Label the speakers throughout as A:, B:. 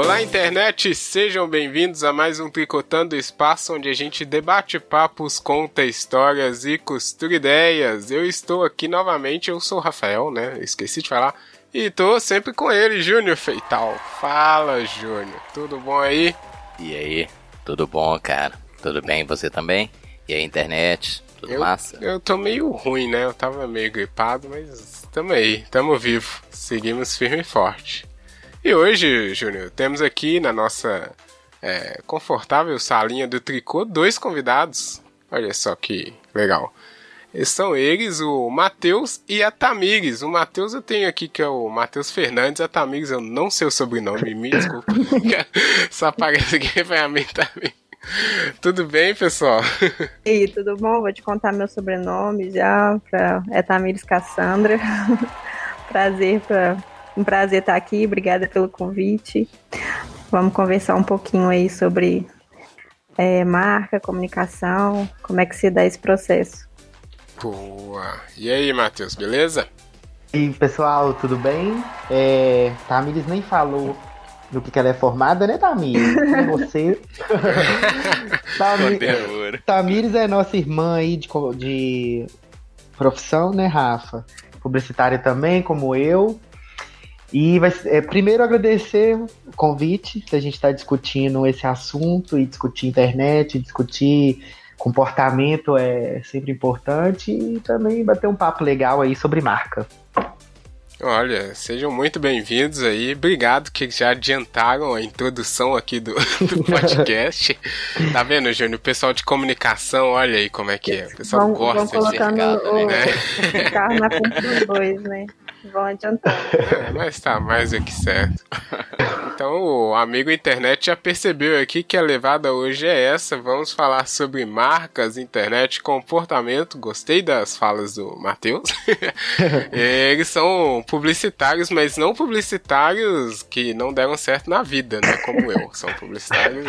A: Olá, internet! Sejam bem-vindos a mais um Tricotando Espaço, onde a gente debate papos, conta histórias e costura ideias. Eu estou aqui novamente, eu sou o Rafael, né? Esqueci de falar. E tô sempre com ele, Júnior Feital. Fala, Júnior. Tudo bom aí?
B: E aí? Tudo bom, cara? Tudo bem? Você também? E aí, internet? Tudo
A: eu,
B: massa?
A: Eu tô meio ruim, né? Eu tava meio gripado, mas tamo aí, tamo vivo. Seguimos firme e forte. E hoje, Júnior, temos aqui na nossa é, confortável salinha do tricô dois convidados. Olha só que legal. São eles o Matheus e a Tamires. O Matheus eu tenho aqui que é o Matheus Fernandes. A Tamires eu não sei o sobrenome, me desculpa. Só aparece aqui pra mim também. Tudo bem, pessoal?
C: E aí, tudo bom? Vou te contar meu sobrenome já. Pra... É Tamires Cassandra. Prazer pra um prazer estar aqui, obrigada pelo convite. Vamos conversar um pouquinho aí sobre é, marca, comunicação, como é que se dá esse processo.
A: Boa! E aí, Matheus, beleza?
D: E aí, pessoal, tudo bem? É, Tamires nem falou do que, que ela é formada, né, Tamires? É você. Tamires, Tamires é nossa irmã aí de, de profissão, né, Rafa? Publicitária também, como eu. E vai, é, primeiro agradecer o convite, que a gente está discutindo esse assunto e discutir internet, discutir comportamento é sempre importante e também bater um papo legal aí sobre marca.
A: Olha, sejam muito bem-vindos aí. Obrigado que já adiantaram a introdução aqui do, do podcast. tá vendo, Júnior? O pessoal de comunicação, olha aí como é que é. O pessoal vão, gosta
C: vão de o, né? o carro na frente dos dois, né? Vão adiantando.
A: É, mas tá mais do que certo. Então, o amigo internet já percebeu aqui que a levada hoje é essa. Vamos falar sobre marcas, internet, comportamento. Gostei das falas do Matheus. Eles são publicitários, mas não publicitários que não deram certo na vida, né? Como eu. São publicitários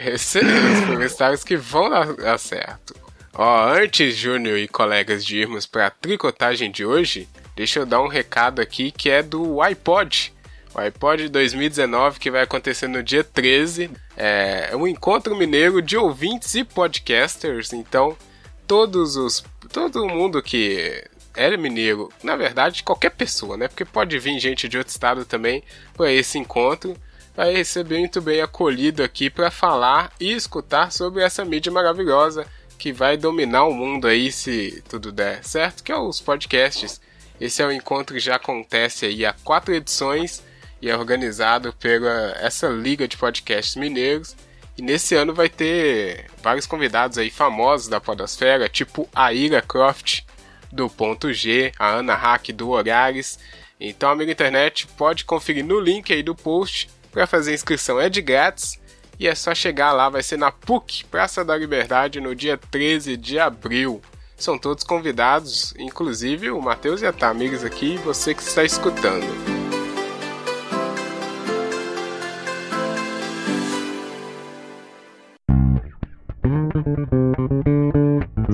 A: excelentes, publicitários que vão dar certo. Ó, antes, Júnior e colegas, de irmos para a tricotagem de hoje, deixa eu dar um recado aqui que é do iPod. O iPod 2019 que vai acontecer no dia 13 é um encontro mineiro de ouvintes e podcasters. Então, todos os todo mundo que é mineiro, na verdade, qualquer pessoa, né? Porque pode vir gente de outro estado também para esse encontro, vai receber muito bem acolhido aqui para falar e escutar sobre essa mídia maravilhosa que vai dominar o mundo aí se tudo der certo, que é os podcasts. Esse é um encontro que já acontece aí há quatro edições e é organizado pela essa liga de podcasts mineiros. E nesse ano vai ter vários convidados aí famosos da podosfera, tipo a Ira Croft do Ponto G, a Ana Hack do Horários. Então, amigo internet, pode conferir no link aí do post para fazer inscrição é de grátis e é só chegar lá, vai ser na PUC, Praça da Liberdade, no dia 13 de abril. São todos convidados, inclusive o Matheus e a Tamires aqui e você que está escutando.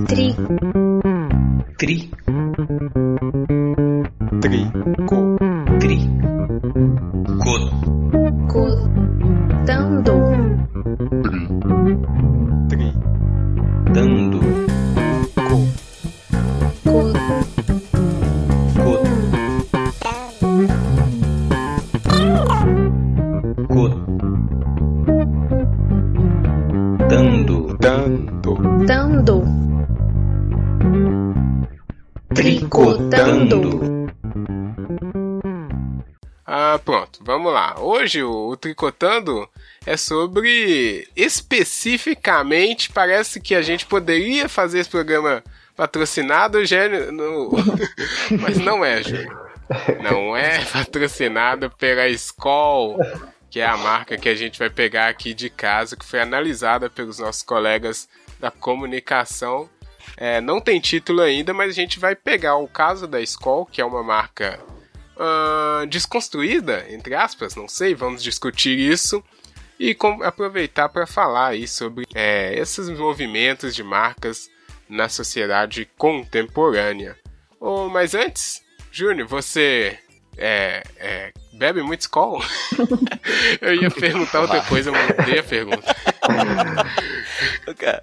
E: Tri. Tri.
A: Tri. Hoje o, o Tricotando é sobre especificamente, parece que a gente poderia fazer esse programa patrocinado, Gênio, no... mas não é, Júnior. Não é patrocinado pela Skoll, que é a marca que a gente vai pegar aqui de casa, que foi analisada pelos nossos colegas da comunicação é, não tem título ainda, mas a gente vai pegar o caso da Skoll, que é uma marca uh, desconstruída, entre aspas, não sei, vamos discutir isso e aproveitar para falar aí sobre é, esses movimentos de marcas na sociedade contemporânea. Oh, mas antes, Júnior, você é, é bebe muito Skol? eu ia perguntar outra coisa, mas mudei a pergunta.
B: Cara,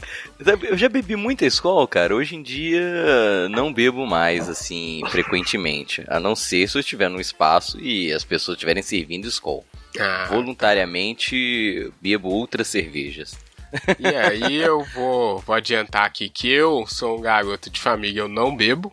B: eu já bebi muita escola, cara. Hoje em dia não bebo mais, assim, frequentemente. A não ser se eu estiver num espaço e as pessoas estiverem servindo escola. Ah. Voluntariamente bebo outras cervejas.
A: E aí eu vou, vou adiantar aqui que eu sou um garoto de família, eu não bebo.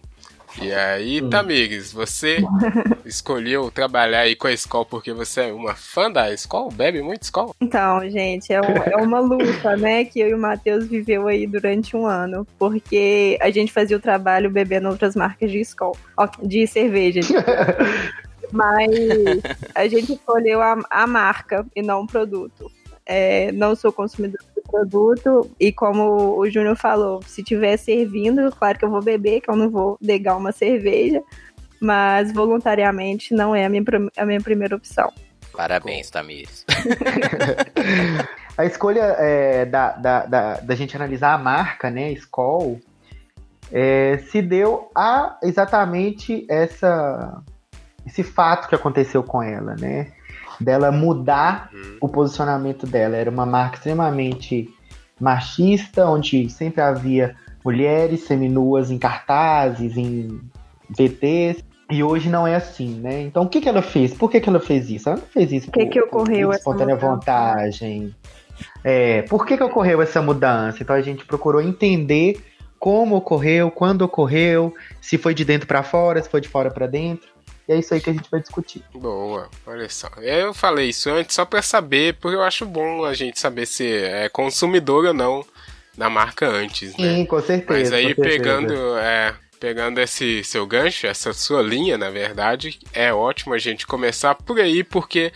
A: E aí, hum. Tamires, você escolheu trabalhar aí com a escola porque você é uma fã da escola? Bebe muito escola?
C: Então, gente, é, um, é uma luta, né, que eu e o Matheus viveu aí durante um ano. Porque a gente fazia o trabalho bebendo outras marcas de escola, de cerveja. Mas a gente escolheu a, a marca e não o produto. É, não sou consumidor produto. E como o Júnior falou, se tiver servindo, claro que eu vou beber, que eu não vou negar uma cerveja. Mas voluntariamente não é a minha, a minha primeira opção.
B: Parabéns, Tamires.
D: a escolha é, da, da, da, da, gente analisar a marca, né, Skoll, é, se deu a exatamente essa, esse fato que aconteceu com ela, né? Dela mudar uhum. o posicionamento dela. Era uma marca extremamente machista, onde sempre havia mulheres seminuas em cartazes, em VTs. E hoje não é assim, né? Então o que, que ela fez? Por que, que ela fez isso? Ela não fez isso
C: por, que que ocorreu
D: por espontânea vantagem. É, por que, que ocorreu essa mudança? Então a gente procurou entender como ocorreu, quando ocorreu, se foi de dentro para fora, se foi de fora para dentro. E é isso aí que a gente vai discutir.
A: Boa, olha só. Eu falei isso antes só para saber, porque eu acho bom a gente saber se é consumidor ou não da marca antes,
D: né? Sim, com certeza.
A: Mas aí pegando, é, pegando esse seu gancho, essa sua linha, na verdade, é ótimo a gente começar por aí, porque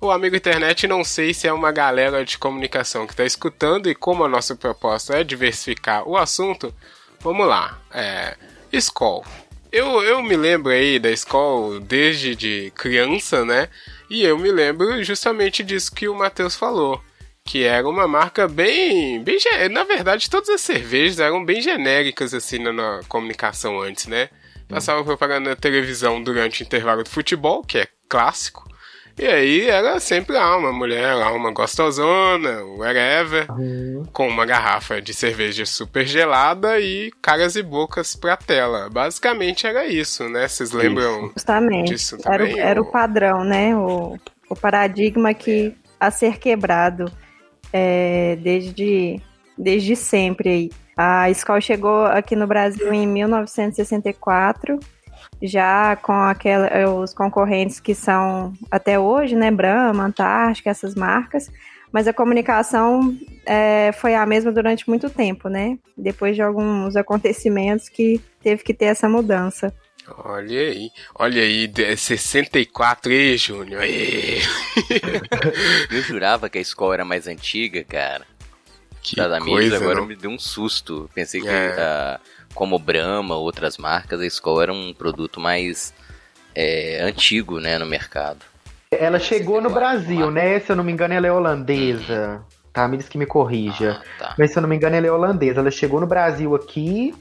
A: o amigo internet não sei se é uma galera de comunicação que está escutando e como a nossa proposta é diversificar o assunto, vamos lá. É, Skoll. Eu, eu me lembro aí da escola desde de criança, né? E eu me lembro justamente disso que o Matheus falou. Que era uma marca bem. bem na verdade, todas as cervejas eram bem genéricas assim na, na comunicação antes, né? Passava propaganda na televisão durante o intervalo de futebol, que é clássico. E aí era sempre lá uma mulher, lá uma gostosona, whatever, uhum. com uma garrafa de cerveja super gelada e caras e bocas pra tela. Basicamente era isso, né? Vocês lembram
C: Justamente. disso também? Era, era o padrão, né? O, o paradigma que a ser quebrado é, desde, desde sempre aí. A Skol chegou aqui no Brasil em 1964 já com aquela, os concorrentes que são até hoje, né, Brahma, Antártica, essas marcas, mas a comunicação é, foi a mesma durante muito tempo, né? Depois de alguns acontecimentos que teve que ter essa mudança.
A: Olha aí, olha aí, 64 aí, Júnior.
B: Eu jurava que a escola era mais antiga, cara.
A: Que da coisa,
B: agora
A: não?
B: me deu um susto. Pensei que é. a, como Brahma, outras marcas, a Skol era um produto mais é, antigo, né, no mercado.
D: Ela chegou no Brasil, né? Se eu não me engano, ela é holandesa. Tá, me diz que me corrija. Ah, tá. Mas se eu não me engano, ela é holandesa. Ela chegou no Brasil aqui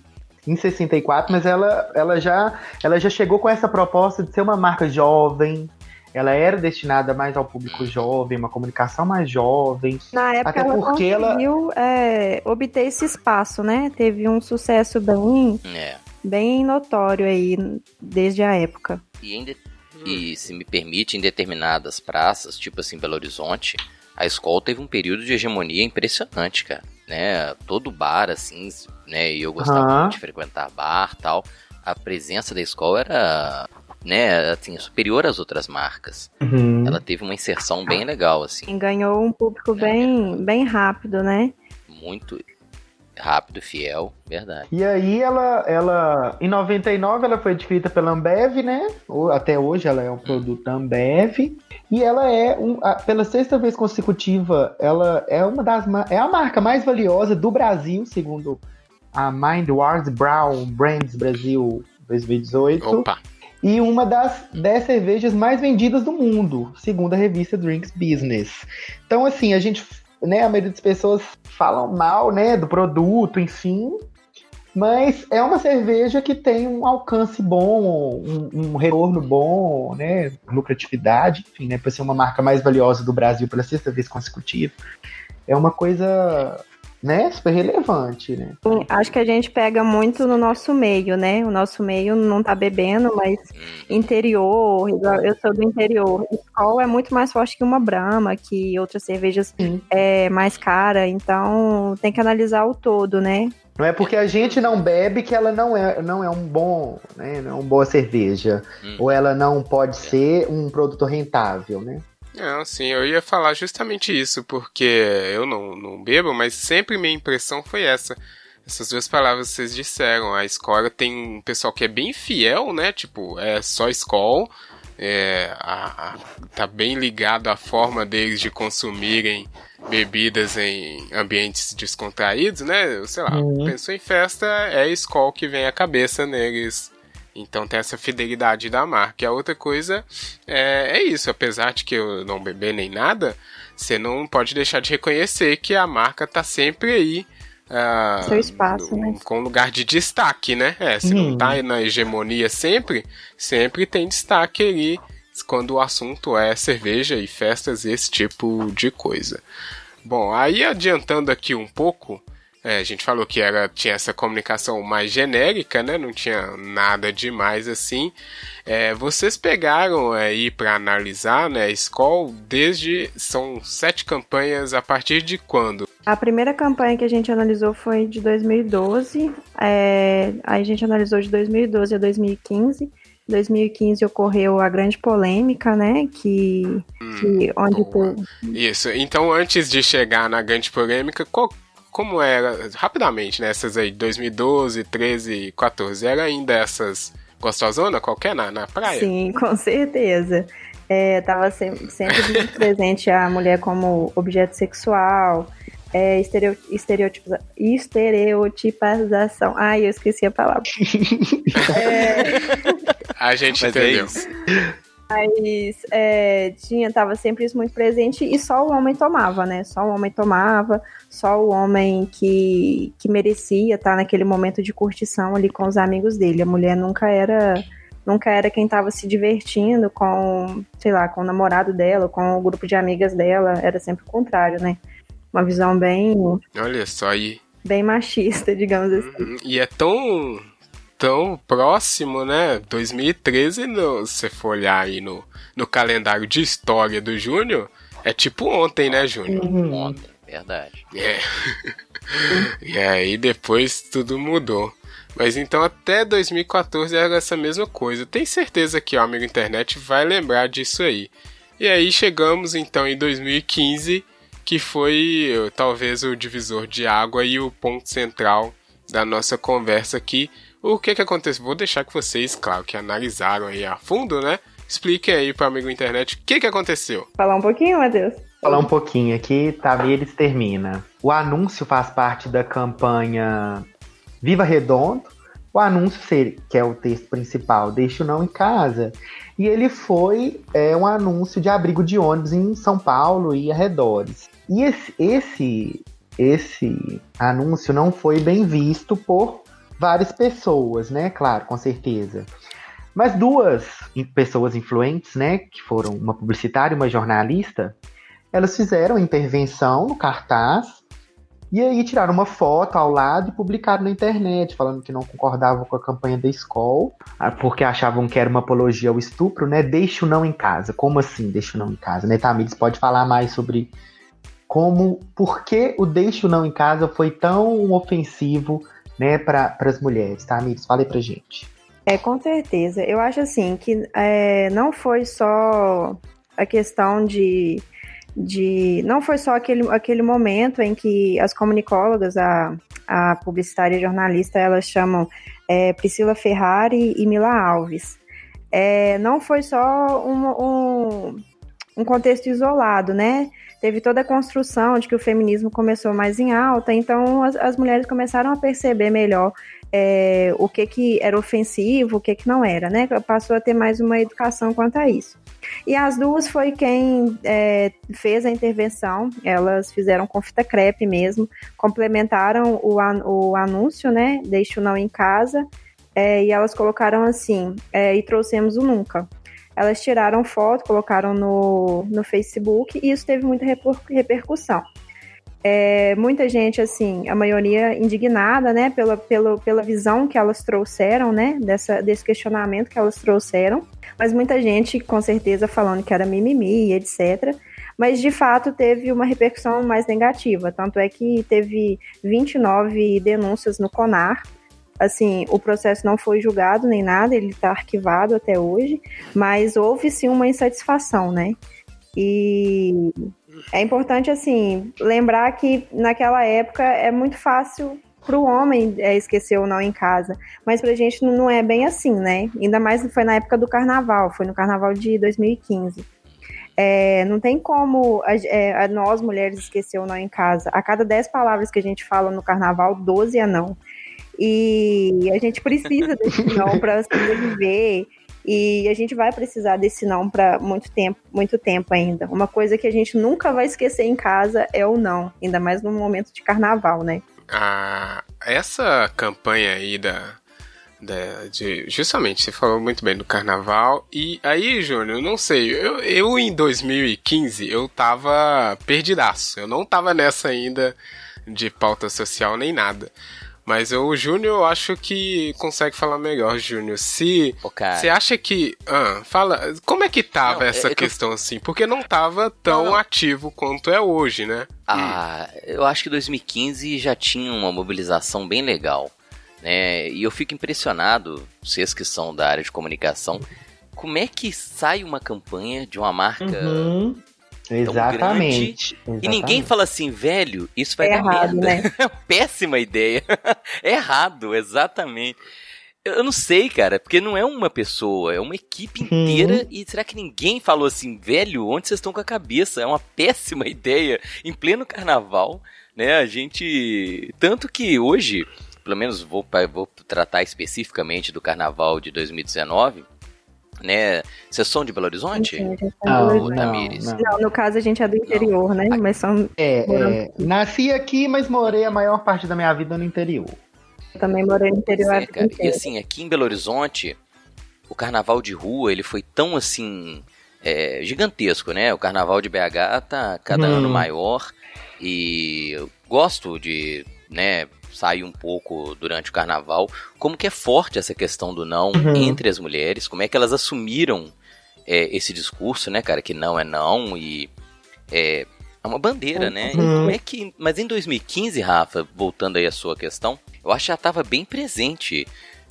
D: em 64, mas ela, ela, já, ela já chegou com essa proposta de ser uma marca jovem, ela era destinada mais ao público jovem, uma comunicação mais jovem.
C: Na época até ela porque conseguiu ela... é, obter esse espaço, né? Teve um sucesso bem, é. bem notório aí desde a época.
B: E, em de... e se me permite, em determinadas praças, tipo assim, Belo Horizonte, a escola teve um período de hegemonia impressionante, cara. Né? Todo bar, assim, né? E eu gostava uhum. de frequentar bar tal. A presença da escola era né, assim, superior às outras marcas. Uhum. Ela teve uma inserção bem legal, assim.
C: Ganhou um público bem, bem rápido, né?
B: Muito rápido, fiel, verdade.
D: E aí ela, ela, em 99 ela foi adquirida pela Ambev, né? Até hoje ela é um produto da Ambev. E ela é, um, a, pela sexta vez consecutiva, ela é uma das, é a marca mais valiosa do Brasil, segundo a Mind Wars Brown Brands Brasil 2018. Opa! E uma das 10 cervejas mais vendidas do mundo, segundo a revista Drinks Business. Então, assim, a gente, né, a maioria das pessoas falam mal, né, do produto, enfim, Mas é uma cerveja que tem um alcance bom, um, um retorno bom, né? Lucratividade, enfim, né? Para ser uma marca mais valiosa do Brasil pela sexta vez consecutiva. É uma coisa né, super relevante, né?
C: Sim, acho que a gente pega muito no nosso meio, né? O nosso meio não tá bebendo, mas interior, eu sou do interior. Skol é muito mais forte que uma Brahma, que outras cervejas
D: Sim.
C: é mais cara, então tem que analisar o todo, né?
D: Não é porque a gente não bebe que ela não é, não é um bom, né, não é uma boa cerveja,
B: Hum.
D: ou ela não pode ser um produto rentável, né?
A: Não, sim, eu ia falar justamente isso, porque eu não, não bebo, mas sempre minha impressão foi essa. Essas duas palavras que vocês disseram. A escola tem um pessoal que é bem fiel, né? Tipo, é só escola. É, a- a- tá bem ligado à forma deles de consumirem bebidas em ambientes descontraídos, né? Sei lá,
D: Uhum.
A: pensou em festa, é escola que vem à cabeça neles. Então tem essa fidelidade da marca. E a outra coisa é, é isso, apesar de que eu não beber nem nada, você não pode deixar de reconhecer que a marca tá sempre aí. ah,
C: Seu espaço, né?
A: Com lugar de destaque, né? É, se não
D: Hum.
A: tá na hegemonia sempre, sempre tem destaque ali quando o assunto é cerveja e festas e esse tipo de coisa. Bom, aí adiantando aqui um pouco, é, a gente falou que era, tinha essa comunicação mais genérica, né? Não tinha nada demais assim. É, vocês pegaram aí para analisar, né? A Skoll desde são sete campanhas a partir de quando?
C: A primeira campanha que a gente analisou foi de 2012, é, aí a gente analisou de 2012 a 2015. Em 2015 ocorreu a grande polêmica, né? Que, que onde
A: Isso. Então, antes de chegar na grande polêmica, qual- como era rapidamente, né? Essas aí, 2012, 13, 14, era ainda essas gostosona qualquer na, na praia?
C: Sim, com certeza. É, tava sempre, sempre muito presente a mulher como objeto sexual, é, estereo, estereotipiza- estereotipização. Ai, eu esqueci a palavra.
A: A gente
B: Mas é
A: entendeu.
B: isso.
C: Mas é, tinha, tava sempre isso muito presente e só o homem tomava, né? Só o homem tomava, só o homem que, que merecia estar naquele momento de curtição ali com os amigos dele. A mulher nunca era nunca era quem tava se divertindo com, sei lá, com o namorado dela, com o grupo de amigas dela, era sempre o contrário, né? Uma visão bem,
A: Olha só aí.
C: bem machista, digamos assim.
A: Uhum. E é tão tão próximo, né? 2013, no, se você for olhar aí no, no calendário de história do Júnior, é tipo ontem, né, Júnior?
B: Ontem, verdade.
A: É. e aí depois tudo mudou. Mas então até 2014 era essa mesma coisa. Tem certeza que o amigo internet vai lembrar disso aí. E aí chegamos então em 2015, que foi eh, talvez o divisor de água e o ponto central da nossa conversa aqui. O que que aconteceu? Vou deixar que vocês, claro, que analisaram aí a fundo, né? Expliquem aí para o amigo internet o que que aconteceu.
C: Falar um pouquinho, Matheus?
D: Falar um pouquinho aqui, Tamires termina. O anúncio faz parte da campanha Viva Redondo. O anúncio, ser- que é o texto principal, Deixa o Não em Casa. E ele foi é, um anúncio de abrigo de ônibus em São Paulo e arredores. E esse, esse, esse anúncio não foi bem visto por várias pessoas, né? Claro, com certeza. Mas duas pessoas influentes, né? Que foram uma publicitária e uma jornalista, elas fizeram intervenção no cartaz e aí tiraram uma foto ao lado e publicaram na internet, falando que não concordavam com a campanha da escola, porque achavam que era uma apologia ao estupro, né? Deixa o não em casa. Como assim, deixa o não em casa? Né, pode falar mais sobre como, por que o deixa o não em casa foi tão ofensivo, né, para as mulheres, Tamires? Fala aí pra gente.
C: É, com certeza. Eu acho assim que é, não foi só a questão de, de. Não foi só aquele, aquele momento em que as comunicólogas, a, a publicitária e jornalista, elas chamam é, Priscila Ferrari e Mila Alves. É, não foi só um, um, um contexto isolado, né? Teve toda a construção de que o feminismo começou mais em alta, então as, as mulheres começaram a perceber melhor é, o que, que era ofensivo, o que, que não era, né? Passou a ter mais uma educação quanto a isso. E as duas foi quem é, fez a intervenção, elas fizeram com fita crepe mesmo, complementaram o, o anúncio, né? Deixe o não em casa, é, e elas colocaram assim, é, e trouxemos o nunca. Elas tiraram foto, colocaram no, no Facebook, e isso teve muita repercussão. É, muita gente, assim, a maioria indignada, né, pela, pela, pela visão que elas trouxeram, né, dessa, desse questionamento que elas trouxeram, mas muita gente, com certeza, falando que era mimimi, etc. Mas, de fato, teve uma repercussão mais negativa, tanto é que teve 29 denúncias no CONAR, assim, o processo não foi julgado nem nada, ele está arquivado até hoje, mas houve sim uma insatisfação, né? E é importante, assim, lembrar que naquela época é muito fácil para o homem é, esquecer ou não em casa, mas para a gente não é bem assim, né? Ainda mais foi na época do carnaval, foi no carnaval de 2015. É, não tem como a, é, a nós mulheres esquecer ou não em casa. A cada 10 palavras que a gente fala no carnaval, 12 é não. E a gente precisa desse não para sobreviver. E a gente vai precisar desse não para muito tempo, muito tempo ainda. Uma coisa que a gente nunca vai esquecer em casa é o não, ainda mais no momento de carnaval, né?
A: Ah, essa campanha aí da, da, de, justamente, você falou muito bem do carnaval. E aí, Júnior, não sei, eu, eu em 2015 eu tava perdidaço. Eu não tava nessa ainda de pauta social nem nada. Mas o Júnior, eu acho que consegue falar melhor, Júnior. Se você acha que. Ah, fala. Como é que tava não, essa questão assim? Porque não tava tão não, não. ativo quanto é hoje, né?
B: Ah, hum. eu acho que 2015 já tinha uma mobilização bem legal. Né? E eu fico impressionado, vocês que são da área de comunicação, como é que sai uma campanha de uma marca
D: uhum. Exatamente,
B: grande, E ninguém fala assim, velho, isso vai é dar errado, merda. Né? É péssima ideia. é errado, exatamente. Eu não sei, cara, porque não é uma pessoa, é uma equipe uhum. inteira. Uhum. E será que ninguém falou assim, velho, onde vocês estão com a cabeça? É uma péssima ideia. Em pleno carnaval, né? A gente. Tanto que hoje, pelo menos vou, vou tratar especificamente do carnaval de 2019 né? Vocês são de Belo Horizonte?
C: Não, não, não, não, no caso a gente é do interior, né? Mas são.
D: É, é, nasci aqui, mas morei a maior parte da minha vida no interior.
C: Eu também morei no interior. É,
B: cara. E assim, aqui em Belo Horizonte, o carnaval de rua ele foi tão assim. É, gigantesco, né? O carnaval de BH tá cada hum. ano maior e eu gosto de, né, sair um pouco durante o carnaval, como que é forte essa questão do não uhum. entre as mulheres, como é que elas assumiram é, esse discurso, né, cara, que não é não e é, é uma bandeira, né? Uhum. como é que, mas em 2015, Rafa, voltando aí à sua questão, eu acho que já estava bem presente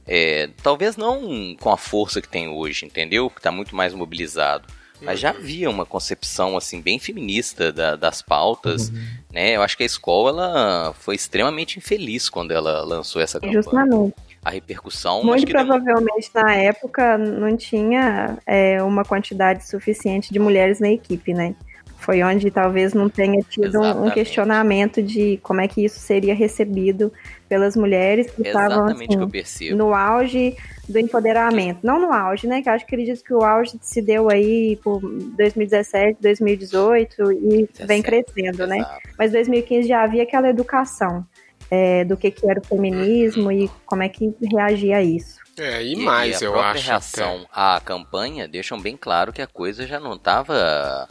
B: é, talvez não com a força que tem hoje, entendeu? Que está muito mais mobilizado. Mas já havia uma concepção assim bem feminista da, das pautas, uhum. né? Eu acho que a escola ela foi extremamente infeliz quando ela lançou essa campanha.
C: Justamente.
B: A repercussão.
C: Muito provavelmente na época não tinha é, uma quantidade suficiente de mulheres na equipe, né? Foi onde talvez não tenha tido um questionamento de como é que isso seria recebido pelas mulheres que estavam assim, no auge do empoderamento. Não no auge, né? Que eu acho que acredito que o auge se deu aí por 2017, 2018 e 17, vem crescendo, exato. né? Mas 2015 já havia aquela educação é, do que, que era o feminismo e como é que reagia a isso.
A: É, e, e mais,
B: e a
A: eu acho.
B: A reação até. à campanha deixam bem claro que a coisa já não estava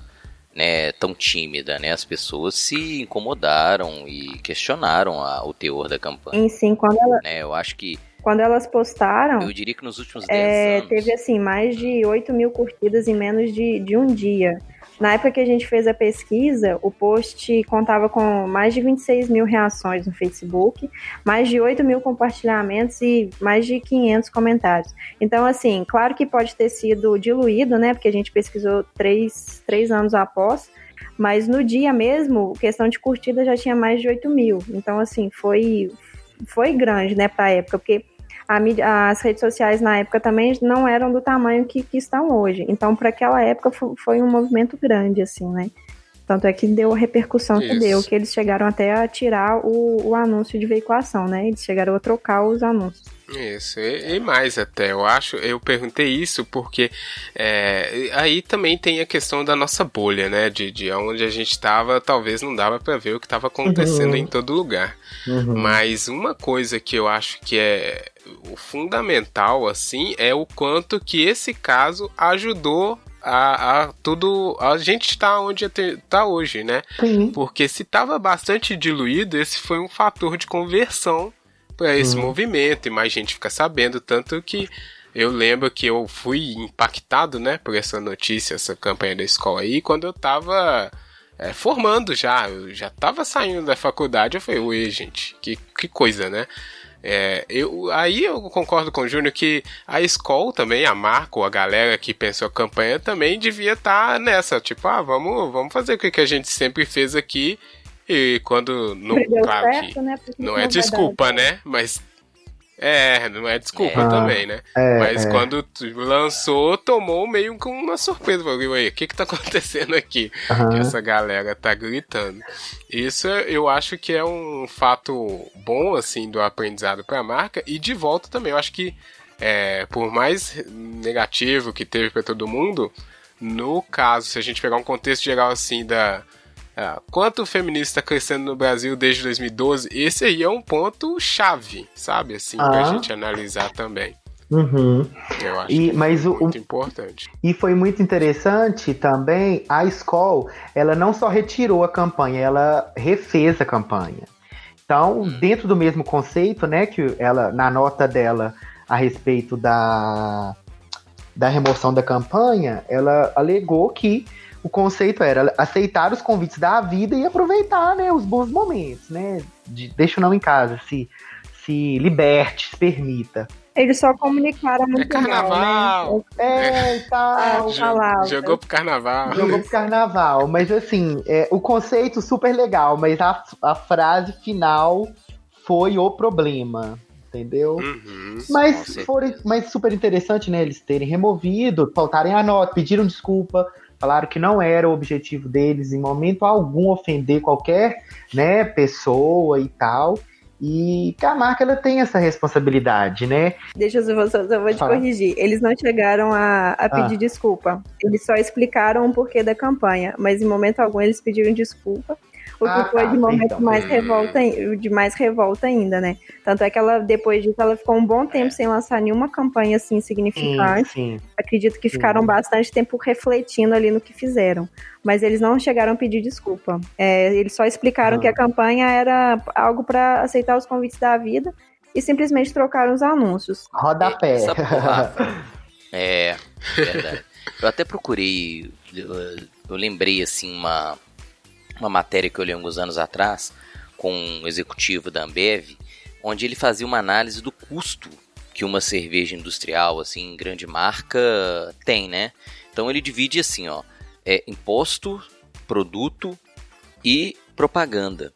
B: né, tão tímida, né? As pessoas se incomodaram e questionaram a, o teor da campanha.
C: Sim, sim, quando ela...
B: Né, eu acho que
C: quando elas postaram.
B: Eu diria que nos últimos 10 é,
C: anos. Teve assim, mais de 8 mil curtidas em menos de, de um dia. Na época que a gente fez a pesquisa, o post contava com mais de 26 mil reações no Facebook, mais de 8 mil compartilhamentos e mais de 500 comentários. Então, assim, claro que pode ter sido diluído, né? Porque a gente pesquisou três, três anos após, mas no dia mesmo, questão de curtida já tinha mais de 8 mil. Então, assim, foi, foi grande, né, pra época, porque mídia, as redes sociais na época também não eram do tamanho que, que estão hoje. Então, para aquela época foi um movimento grande, assim, né? Tanto é que deu a repercussão que
A: Isso.
C: deu, que eles chegaram até a tirar o, o anúncio de veiculação, né? Eles chegaram a trocar os anúncios.
A: Isso, e, e mais até, eu acho, eu perguntei isso porque é, aí também tem a questão da nossa bolha, né, de, de onde a gente estava, talvez não dava para ver o que estava acontecendo
D: Uhum.
A: em todo lugar.
D: Uhum.
A: Mas uma coisa que eu acho que é o fundamental, assim, é o quanto que esse caso ajudou a, a tudo, a gente estar onde está hoje, né?
D: Sim.
A: Porque se estava bastante diluído, esse foi um fator de conversão esse
D: Uhum.
A: movimento e mais gente fica sabendo. Tanto que eu lembro que eu fui impactado né, por essa notícia, essa campanha da escola aí, quando eu estava formando já. Eu já estava saindo da faculdade. Eu falei, ui, gente, que, que coisa, né? É, eu, aí eu concordo com o Júnior que a escola também, a Marco, a galera que pensou a campanha também devia estar nessa, tipo, ah, vamos, vamos fazer o que a gente sempre fez aqui e quando não,
C: Deu
A: claro
C: certo,
A: que
C: né? Porque
A: não é desculpa, né? Mas é, não é desculpa
B: É.
A: também, né?
D: É,
A: Mas
D: é.
A: quando lançou, tomou meio com uma surpresa. Falei, ué, o que que tá acontecendo aqui? que
D: Aham.
A: essa galera tá gritando. Isso eu acho que é um fato bom, assim, do aprendizado pra marca. E de volta também, eu acho que, é, por mais negativo que teve pra todo mundo, no caso, se a gente pegar um contexto geral, assim, da. Ah, quanto o feminista está crescendo no Brasil desde 2012, esse aí é um ponto chave, sabe? Assim, pra
D: Ah.
A: gente analisar também.
D: Uhum.
A: Eu acho
D: E-
A: que
D: mas
A: é
D: o-
A: muito importante.
D: E foi muito interessante também, a Skoll, ela não só retirou a campanha, ela refez a campanha. Então,
A: Hum.
D: dentro do mesmo conceito, né, que ela, na nota dela a respeito da, da remoção da campanha, ela alegou que o conceito era aceitar os convites da vida e aproveitar, né, os bons momentos, né, de, deixa o não em casa, se, se liberte, se permita.
C: Eles só comunicaram muito
A: É carnaval!
C: mal, né?
D: É, e tal.
C: Palavra.
A: Jogou pro carnaval.
D: Jogou pro carnaval, mas assim, é, o conceito super legal, mas a, a frase final foi o problema, entendeu?
A: Uhum.
D: Mas foram, mas super interessante, né? Eles terem removido, faltarem a nota, pediram desculpa, falaram que não era o objetivo deles em momento algum ofender qualquer, né, pessoa e tal. E que a marca ela tem essa responsabilidade, né?
C: Deixa eu só, vou te
D: Fala.
C: corrigir. Eles não chegaram a, a pedir
D: Ah.
C: desculpa. Eles só explicaram o porquê da campanha, mas em momento algum eles pediram desculpa. O que
D: Ah,
C: foi
D: tá,
C: de momento
D: então.
C: mais revolta, de mais revolta ainda, né? Tanto é que ela, depois disso, ela ficou um bom tempo sem lançar nenhuma campanha assim
D: Sim,
C: significante.
D: sim.
C: Acredito que ficaram bastante tempo refletindo ali no que fizeram. Mas eles não chegaram a pedir desculpa. É, eles só explicaram
D: Ah.
C: que a campanha era algo para aceitar os convites da vida e simplesmente trocaram os anúncios.
D: Rodapé.
B: Essa porra. É, verdade. Eu até procurei, eu, eu lembrei assim uma, uma matéria que eu li alguns anos atrás com um executivo da Ambev, onde ele fazia uma análise do custo que uma cerveja industrial assim, grande marca tem, né? Então ele divide assim, ó, é imposto, produto e propaganda.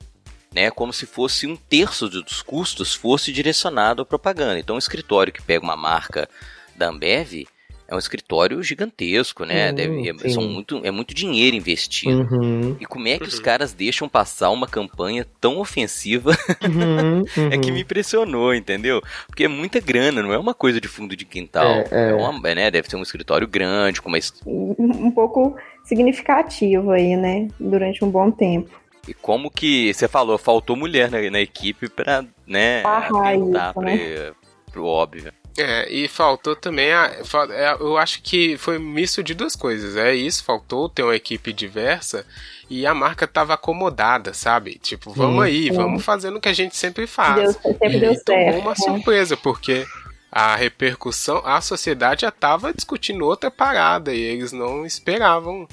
B: Né, como se fosse um terço dos custos fosse direcionado à propaganda. Então, um escritório que pega uma marca da Ambev é um escritório gigantesco, né?
D: Hum,
B: Deve, é, são muito, é muito dinheiro investido.
D: Uhum,
B: E como é que os
A: Uhum.
B: caras deixam passar uma campanha tão ofensiva
D: uhum,
B: é que
D: uhum.
B: me impressionou, entendeu? Porque é muita grana, não é uma coisa de fundo de quintal.
D: É, é.
B: É uma, né, deve ser um escritório grande, com uma,
C: Um, um pouco significativo aí, né? Durante um bom tempo.
B: E como que você falou, faltou mulher na, na equipe pra, né, atentar
C: isso,
B: pra-
C: né?
B: pro óbvio.
A: É, e faltou também a. é, Eu acho que foi um misto de duas coisas. É isso, faltou ter uma equipe diversa e a marca tava acomodada, sabe? Tipo, vamos aí,
C: Sim.
A: vamos fazendo o que a gente sempre faz.
C: Deu, sempre
A: e
C: deu certo.
A: uma surpresa, porque a repercussão, a sociedade já tava discutindo outra parada e eles não esperavam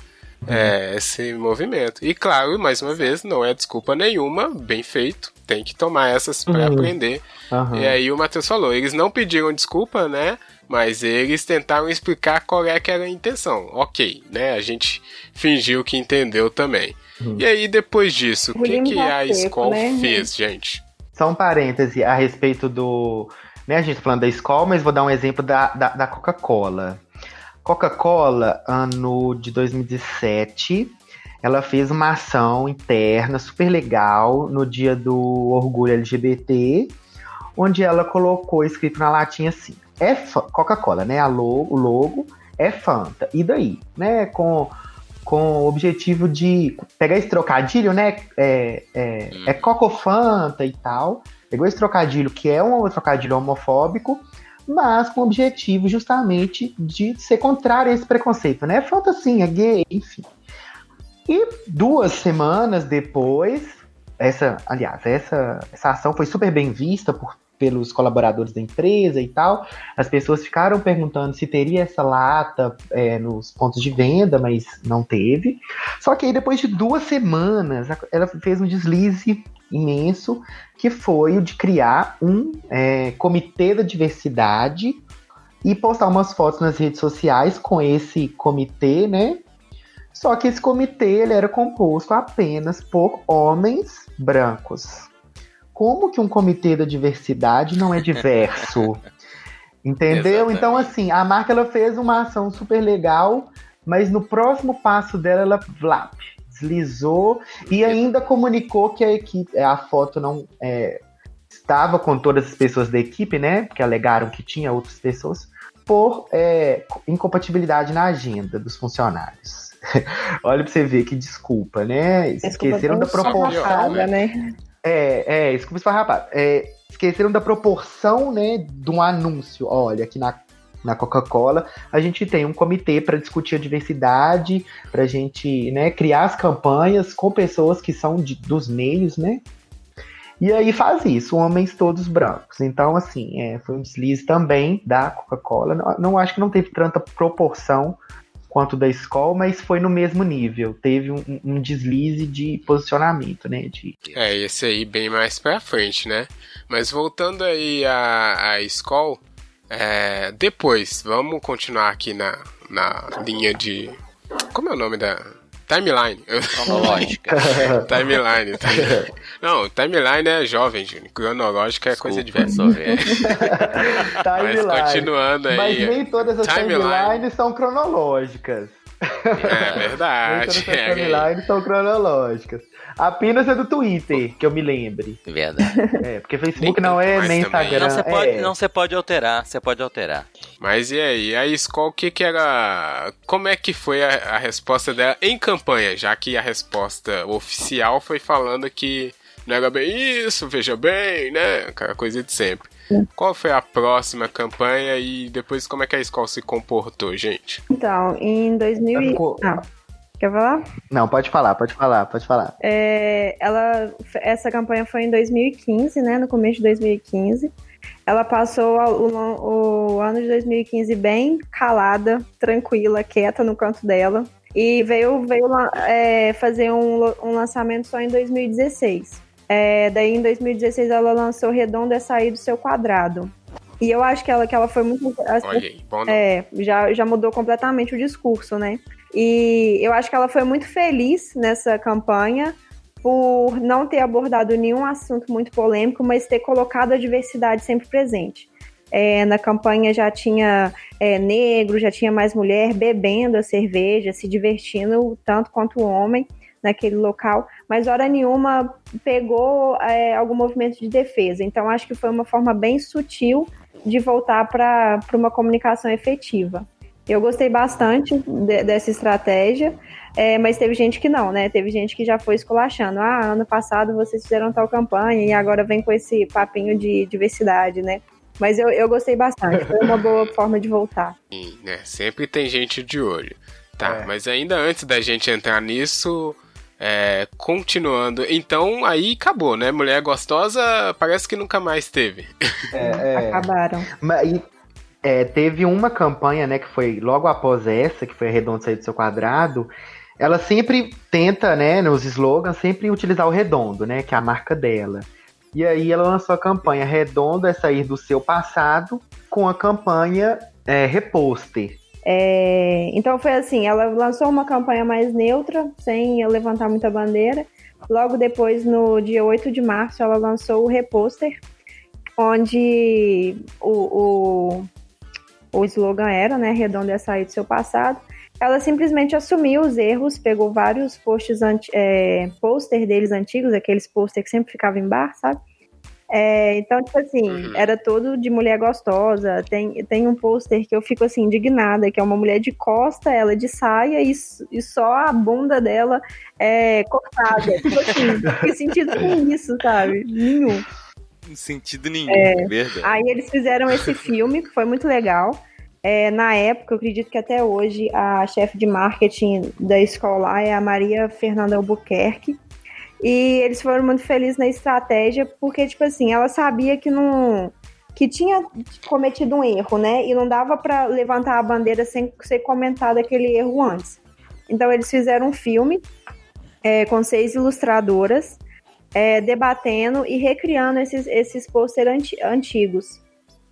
A: é, esse movimento. E claro, mais uma vez, não é desculpa nenhuma, bem feito, tem que tomar essas para
D: Uhum.
A: aprender.
D: Aham.
A: E aí o Matheus falou, eles não pediram desculpa, né? Mas eles tentaram explicar qual é que era a intenção. Ok, né? A gente fingiu que entendeu também.
D: Uhum.
A: E aí, depois disso, o que, que a escola
C: né?
A: fez, gente?
D: Só um parêntese a respeito do. Né, a gente tá falando da escola, mas vou dar um exemplo da, da, da Coca-Cola. Coca-Cola, ano de 2017, ela fez uma ação interna super legal no dia do orgulho LGBT, onde ela colocou escrito na latinha assim: é Coca-Cola, né? A logo, o logo é Fanta. E daí, né? Com com o objetivo de pegar esse trocadilho, né? É, é, é hum. Cocofanta e tal. Pegou esse trocadilho, que é um trocadilho homofóbico, mas com o objetivo justamente de ser contrário a esse preconceito, né? Fanta sim, é gay, enfim. E duas semanas depois, essa, aliás, essa, essa ação foi super bem vista por pelos colaboradores da empresa e tal. As pessoas ficaram perguntando se teria essa lata é, nos pontos de venda, mas não teve. Só que aí, depois de duas semanas, ela fez um deslize imenso, que foi o de criar um é, comitê da diversidade e postar umas fotos nas redes sociais com esse comitê, né? Só que esse comitê ele era composto apenas por homens brancos como que um comitê da diversidade não é diverso? Entendeu? Então, assim, a marca ela fez uma ação super legal, mas no próximo passo dela, ela vlap, deslizou e ainda comunicou que a equipe, a foto não é, estava com todas as pessoas da equipe, né? Porque alegaram que tinha outras pessoas, por é, incompatibilidade na agenda dos funcionários. Olha pra você ver que desculpa, né? Esqueceram da proporção. Né? É, é, isso que eu esfarrapado. É, esqueceram da proporção, né, de um anúncio. Olha, aqui na, na Coca-Cola, a gente tem um comitê para discutir a diversidade, para a gente né, criar as campanhas com pessoas que são de, dos meios, né? E aí faz isso, homens todos brancos. Então, assim, é, foi um deslize também da Coca-Cola. Não, não acho que não teve tanta proporção quanto da escola, mas foi no mesmo nível. Teve um, um, deslize de posicionamento, né? De...
A: É, esse aí bem mais pra frente, né? Mas voltando aí à, à escola, é, depois, vamos continuar aqui na, na linha de. Como é o nome da. Timeline.
B: Cronológica.
A: timeline. timeline. Não, timeline é jovem, Júnior. Cronológica é Desculpa, coisa diversa.
D: Mas
A: continuando aí.
D: Mas nem todas as timeline. timelines são cronológicas.
A: É verdade. nem
D: todas as timelines são cronológicas. Apenas é do Twitter, que eu me lembre.
B: Verdade.
D: É, porque Facebook não é, nem Instagram.
B: Não, você pode,
D: é.
B: não, você pode alterar, você pode alterar.
A: Mas e aí, a escola, o que que era... Como é que foi a, a resposta dela em campanha? Já que a resposta oficial foi falando que não era bem isso, veja bem, né? Aquela coisa de sempre. Qual foi a próxima campanha e depois como é que a escola se comportou, gente?
C: Então, em 2000 e... ah. Quer falar?
D: Não, pode falar, pode falar, pode falar.
C: É, ela, essa campanha foi em 2015, né? No começo de 2015. Ela passou o, o ano de 2015 bem calada, tranquila, quieta no canto dela. E veio, veio é, fazer um, um lançamento só em 2016. É, daí em 2016 ela lançou Redondo é Sair do Seu Quadrado. E eu acho que ela, que ela foi muito.
A: Assim, Olha aí, bom
C: é, já, já mudou completamente o discurso, né? E eu acho que ela foi muito feliz nessa campanha por não ter abordado nenhum assunto muito polêmico, mas ter colocado a diversidade sempre presente. É, na campanha já tinha é, negro, já tinha mais mulher bebendo a cerveja, se divertindo tanto quanto o homem naquele local, mas hora nenhuma pegou é, algum movimento de defesa. Então acho que foi uma forma bem sutil de voltar para uma comunicação efetiva. Eu gostei bastante de, dessa estratégia, é, mas teve gente que não, né? Teve gente que já foi esculachando. Ah, ano passado vocês fizeram tal campanha e agora vem com esse papinho de diversidade, né? Mas eu, eu gostei bastante, foi uma boa forma de voltar.
A: Sim, né? Sempre tem gente de olho. Tá, é. mas ainda antes da gente entrar nisso, é, continuando, então aí acabou, né? Mulher gostosa parece que nunca mais teve.
C: É, é. Acabaram.
D: Mas, é, teve uma campanha, né, que foi logo após essa, que foi Redondo Sair do Seu Quadrado, ela sempre tenta, né, nos slogans, sempre utilizar o redondo, né, que é a marca dela. E aí ela lançou a campanha Redondo é Sair do Seu Passado, com a campanha é, Reposter.
C: É, então foi assim, ela lançou uma campanha mais neutra, sem levantar muita bandeira. Logo depois, no dia 8 de março, ela lançou o Reposter, onde o, o o slogan era, né, redondo é sair do seu passado. ela simplesmente assumiu os erros, pegou vários posts, é, pôster deles antigos, aqueles pôster que sempre ficavam em bar, sabe? É, então, tipo assim, uhum. era todo de mulher gostosa. Tem, tem um pôster que eu fico assim, indignada, que é uma mulher de costa, ela de saia e, e só a bunda dela é cortada. tipo assim, que sentido com isso, sabe? Nenhum.
B: Sentido nenhum, é, verdade.
C: Aí eles fizeram esse filme, que foi muito legal. É, na época, eu acredito que até hoje, a chefe de marketing da escola é a Maria Fernanda Albuquerque. E eles foram muito felizes na estratégia, porque, tipo assim, ela sabia que não. que tinha cometido um erro, né? E não dava para levantar a bandeira sem ser comentado aquele erro antes. Então, eles fizeram um filme é, com seis ilustradoras, é, debatendo e recriando esses, esses pôster anti, antigos.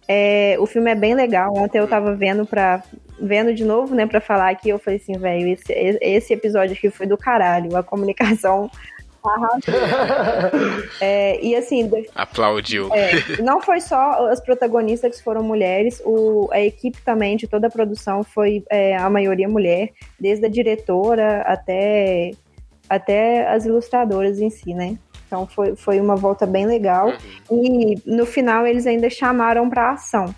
C: É, o filme é bem legal. Ontem eu tava vendo para vendo de novo, né, para falar aqui, eu falei assim, velho, esse, esse episódio aqui foi do caralho. A comunicação é, e assim.
A: Aplaudiu.
C: É, não foi só as protagonistas que foram mulheres, o, a equipe também de toda a produção foi é, a maioria mulher, desde a diretora até, até as ilustradoras em si, né? Então foi, foi uma volta bem legal. Uhum. E no final eles ainda chamaram para ação.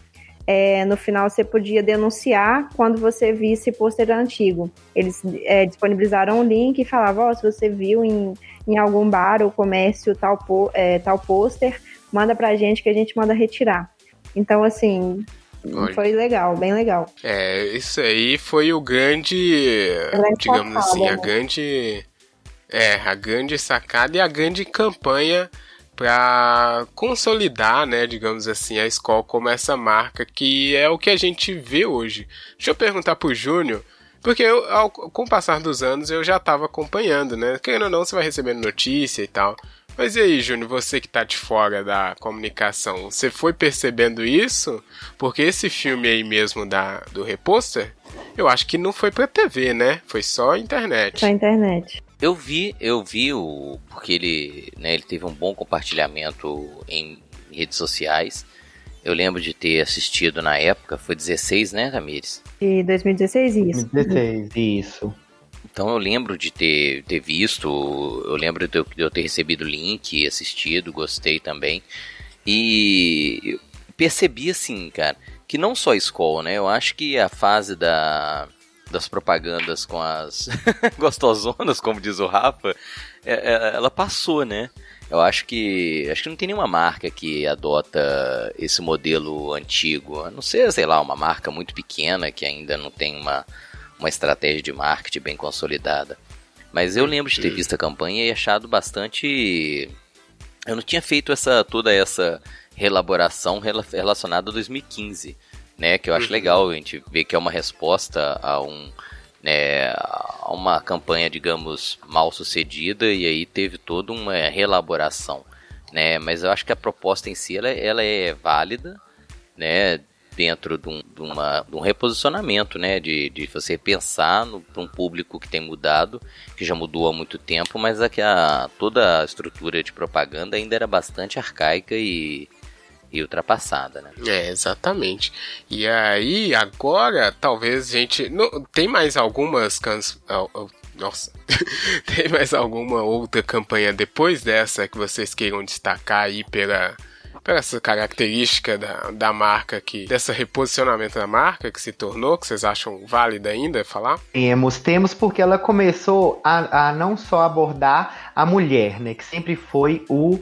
C: É, no final você podia denunciar quando você visse pôster antigo. Eles é, disponibilizaram um link e falavam, oh, se você viu em em algum bar ou comércio tal, é, tal pôster, manda pra gente que a gente manda retirar. Então, assim, Olha. foi legal, bem legal.
A: É, isso aí foi o grande, é digamos assim, né? a grande, é, a grande sacada e a grande campanha para consolidar, né, digamos assim, a escola como essa marca que é o que a gente vê hoje. Deixa eu perguntar pro Júnior, porque eu, ao, com o passar dos anos eu já estava acompanhando, né? Querendo ou não, você vai recebendo notícia e tal. Mas e aí, Júnior, você que tá de fora da comunicação, você foi percebendo isso? Porque esse filme aí mesmo da, do Reposter, eu acho que não foi pra TV, né? Foi só internet.
C: Só internet.
B: Eu vi, eu vi o. Porque ele, né, ele teve um bom compartilhamento em redes sociais. Eu lembro de ter assistido na época, foi 16, né, Ramires?
C: De 2016, isso.
D: 2016, isso.
B: Então eu lembro de ter, ter visto, eu lembro de eu, de eu ter recebido o link, assistido, gostei também. E percebi assim, cara, que não só a escola, né? Eu acho que a fase da, das propagandas com as gostosonas, como diz o Rafa, é, é, ela passou, né? Eu acho que acho que não tem nenhuma marca que adota esse modelo antigo. A não ser, sei lá, uma marca muito pequena que ainda não tem uma, uma estratégia de marketing bem consolidada. Mas eu lembro de ter visto a campanha e achado bastante. Eu não tinha feito essa toda essa reelaboração relacionada a 2015, né? Que eu acho uhum. legal a gente ver que é uma resposta a um né, uma campanha, digamos, mal sucedida e aí teve toda uma reelaboração, né? Mas eu acho que a proposta em si ela, ela é válida, né? Dentro de um, de uma, de um reposicionamento, né? De, de você pensar para um público que tem mudado, que já mudou há muito tempo, mas a, a, toda a estrutura de propaganda ainda era bastante arcaica e, e ultrapassada, né?
A: É, exatamente. E aí, agora, talvez a gente. Não, tem mais algumas canções. Nossa, tem mais alguma outra campanha depois dessa que vocês queiram destacar aí pela, pela essa característica da, da marca que dessa reposicionamento da marca que se tornou, que vocês acham válida ainda falar?
D: Temos, temos porque ela começou a, a não só abordar a mulher, né, que sempre foi o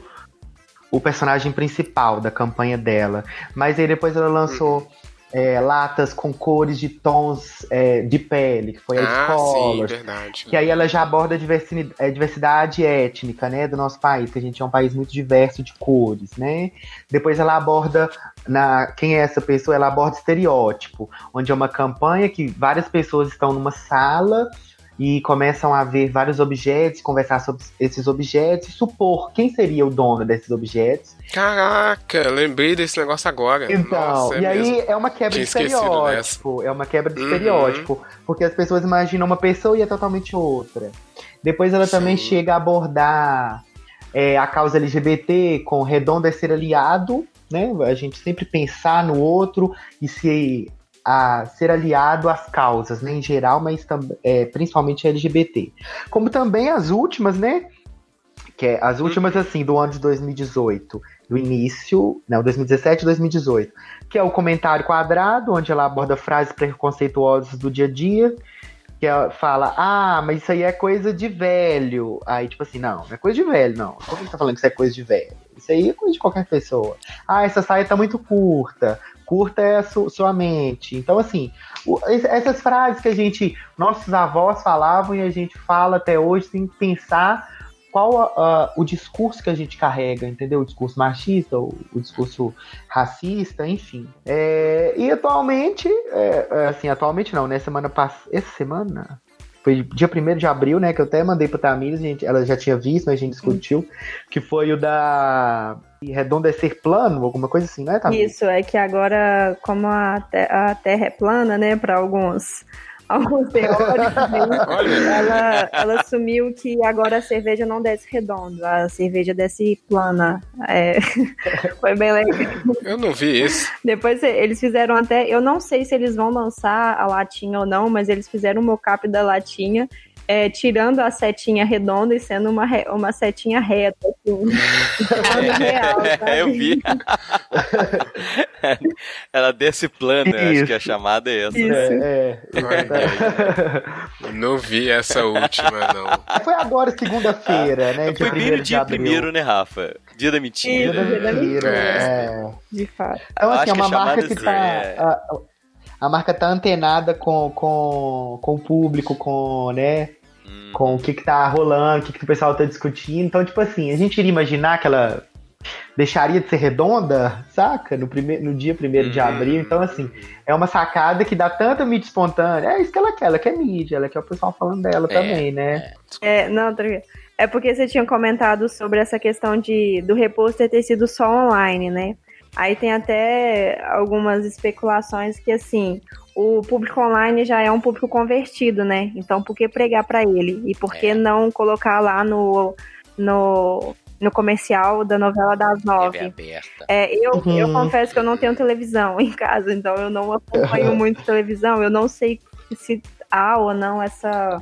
D: o personagem principal da campanha dela. Mas aí depois ela lançou é, latas com cores de tons é, de pele, que foi a
A: ah. Sim, verdade.
D: Que aí ela já aborda a diversidade, a diversidade étnica, né, do nosso país, que a gente é um país muito diverso de cores, né? Depois ela aborda na quem é essa pessoa, ela aborda estereótipo, onde é uma campanha que várias pessoas estão numa sala e começam a ver vários objetos, conversar sobre esses objetos e supor quem seria o dono desses objetos.
A: Caraca, lembrei desse negócio agora.
D: Então, Nossa, é e aí é uma quebra Tinha de estereótipo. É uma quebra de uhum. estereótipo. Porque as pessoas imaginam uma pessoa e é totalmente outra. Depois ela Sim. também chega a abordar é, a causa LGBT com redondo é ser aliado, né? A gente sempre pensar no outro e se a ser aliado às causas, né, em geral, mas é, principalmente LGBT. Como também as últimas, né, que é as últimas, assim, do ano de 2018, do início, não, 2017 e 2018, que é o comentário quadrado, onde ela aborda frases preconceituosas do dia a dia, que ela fala, ah, mas isso aí é coisa de velho. Aí, tipo assim, não, não é coisa de velho, não. Por que você tá falando que isso é coisa de velho? Isso aí é coisa de qualquer pessoa. Ah, essa saia tá muito curta. Curta é a su sua mente. Então, assim, o, essas frases que a gente, nossos avós falavam e a gente fala até hoje sem pensar qual o discurso que a gente carrega, entendeu? O discurso machista, o, o discurso racista, enfim. É, e atualmente, é, é assim, atualmente não, né? Semana passada. Essa semana? Foi dia 1 de abril, né? Que eu até mandei pra Tamires, gente, ela já tinha visto, mas a gente discutiu. Que foi o da redondo é ser plano, alguma coisa assim, né, Tamires?
C: Isso, é que agora, como a, te a Terra é plana, né, para alguns alguns teóricos, ela, ela assumiu que agora a cerveja não desce redondo, a cerveja desce plana. É, foi bem legal.
A: Eu não vi isso.
C: Depois eles fizeram até, eu não sei se eles vão lançar a latinha ou não, mas eles fizeram um mocap da latinha é, tirando a setinha redonda e sendo uma, re, uma setinha reta, assim.
B: real, é, eu vi. Ela desce plana, Isso. acho que a chamada é essa.
A: Isso. É, é. Não vi essa última, não.
D: Foi agora, segunda-feira, né?
B: Foi bem no dia primeiro, né, Rafa? Dia da mentira.
C: Dia da mentira, é. é. De fato.
D: Então, assim, é uma marca que tá... É. A, a marca tá antenada com, com, com o público, com, né? com o que, que tá rolando, o que, que o pessoal tá discutindo. Então, tipo assim, a gente iria imaginar que ela deixaria de ser redonda, saca? No, primeir, no dia 1 de abril. Então, assim, é uma sacada que dá tanta mídia espontânea. É isso que ela quer, ela quer mídia, ela quer o pessoal falando dela é, também, né?
C: É, é não, é porque você tinha comentado sobre essa questão de do reposto ter sido só online, né? Aí tem até algumas especulações que, assim, o público online já é um público convertido, né? Então, por que pregar para ele? E por que é. não colocar lá no, no, no comercial da novela das nove? É, eu, uhum. eu confesso que eu não tenho televisão em casa, então eu não acompanho muito televisão. Eu não sei se há ou não essa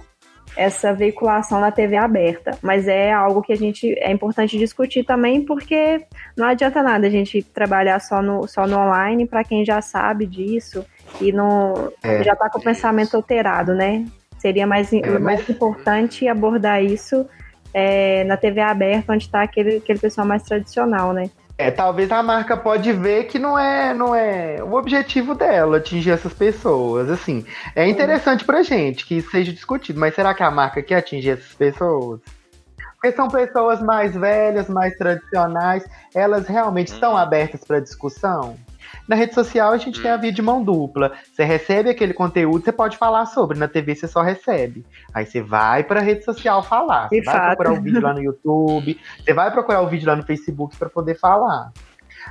C: essa veiculação na TV aberta, mas é algo que a gente é importante discutir também, porque não adianta nada a gente trabalhar só no, só no online para quem já sabe disso e não é. já está com o pensamento alterado, né? Seria mais, é, mais mas... importante abordar isso é, na TV aberta, onde está aquele, aquele pessoal mais tradicional, né?
D: É, talvez a marca pode ver que não é, não é o objetivo dela atingir essas pessoas. Assim, é interessante pra gente que isso seja discutido, mas será que a marca quer atingir essas pessoas? Porque são pessoas mais velhas, mais tradicionais, elas realmente estão uhum. abertas para discussão? Na rede social a gente tem a via de mão dupla. Você recebe aquele conteúdo, você pode falar sobre. Na TV você só recebe. Aí você vai para a rede social falar. Você vai procurar o um vídeo lá no YouTube, você vai procurar o um vídeo lá no Facebook para poder falar.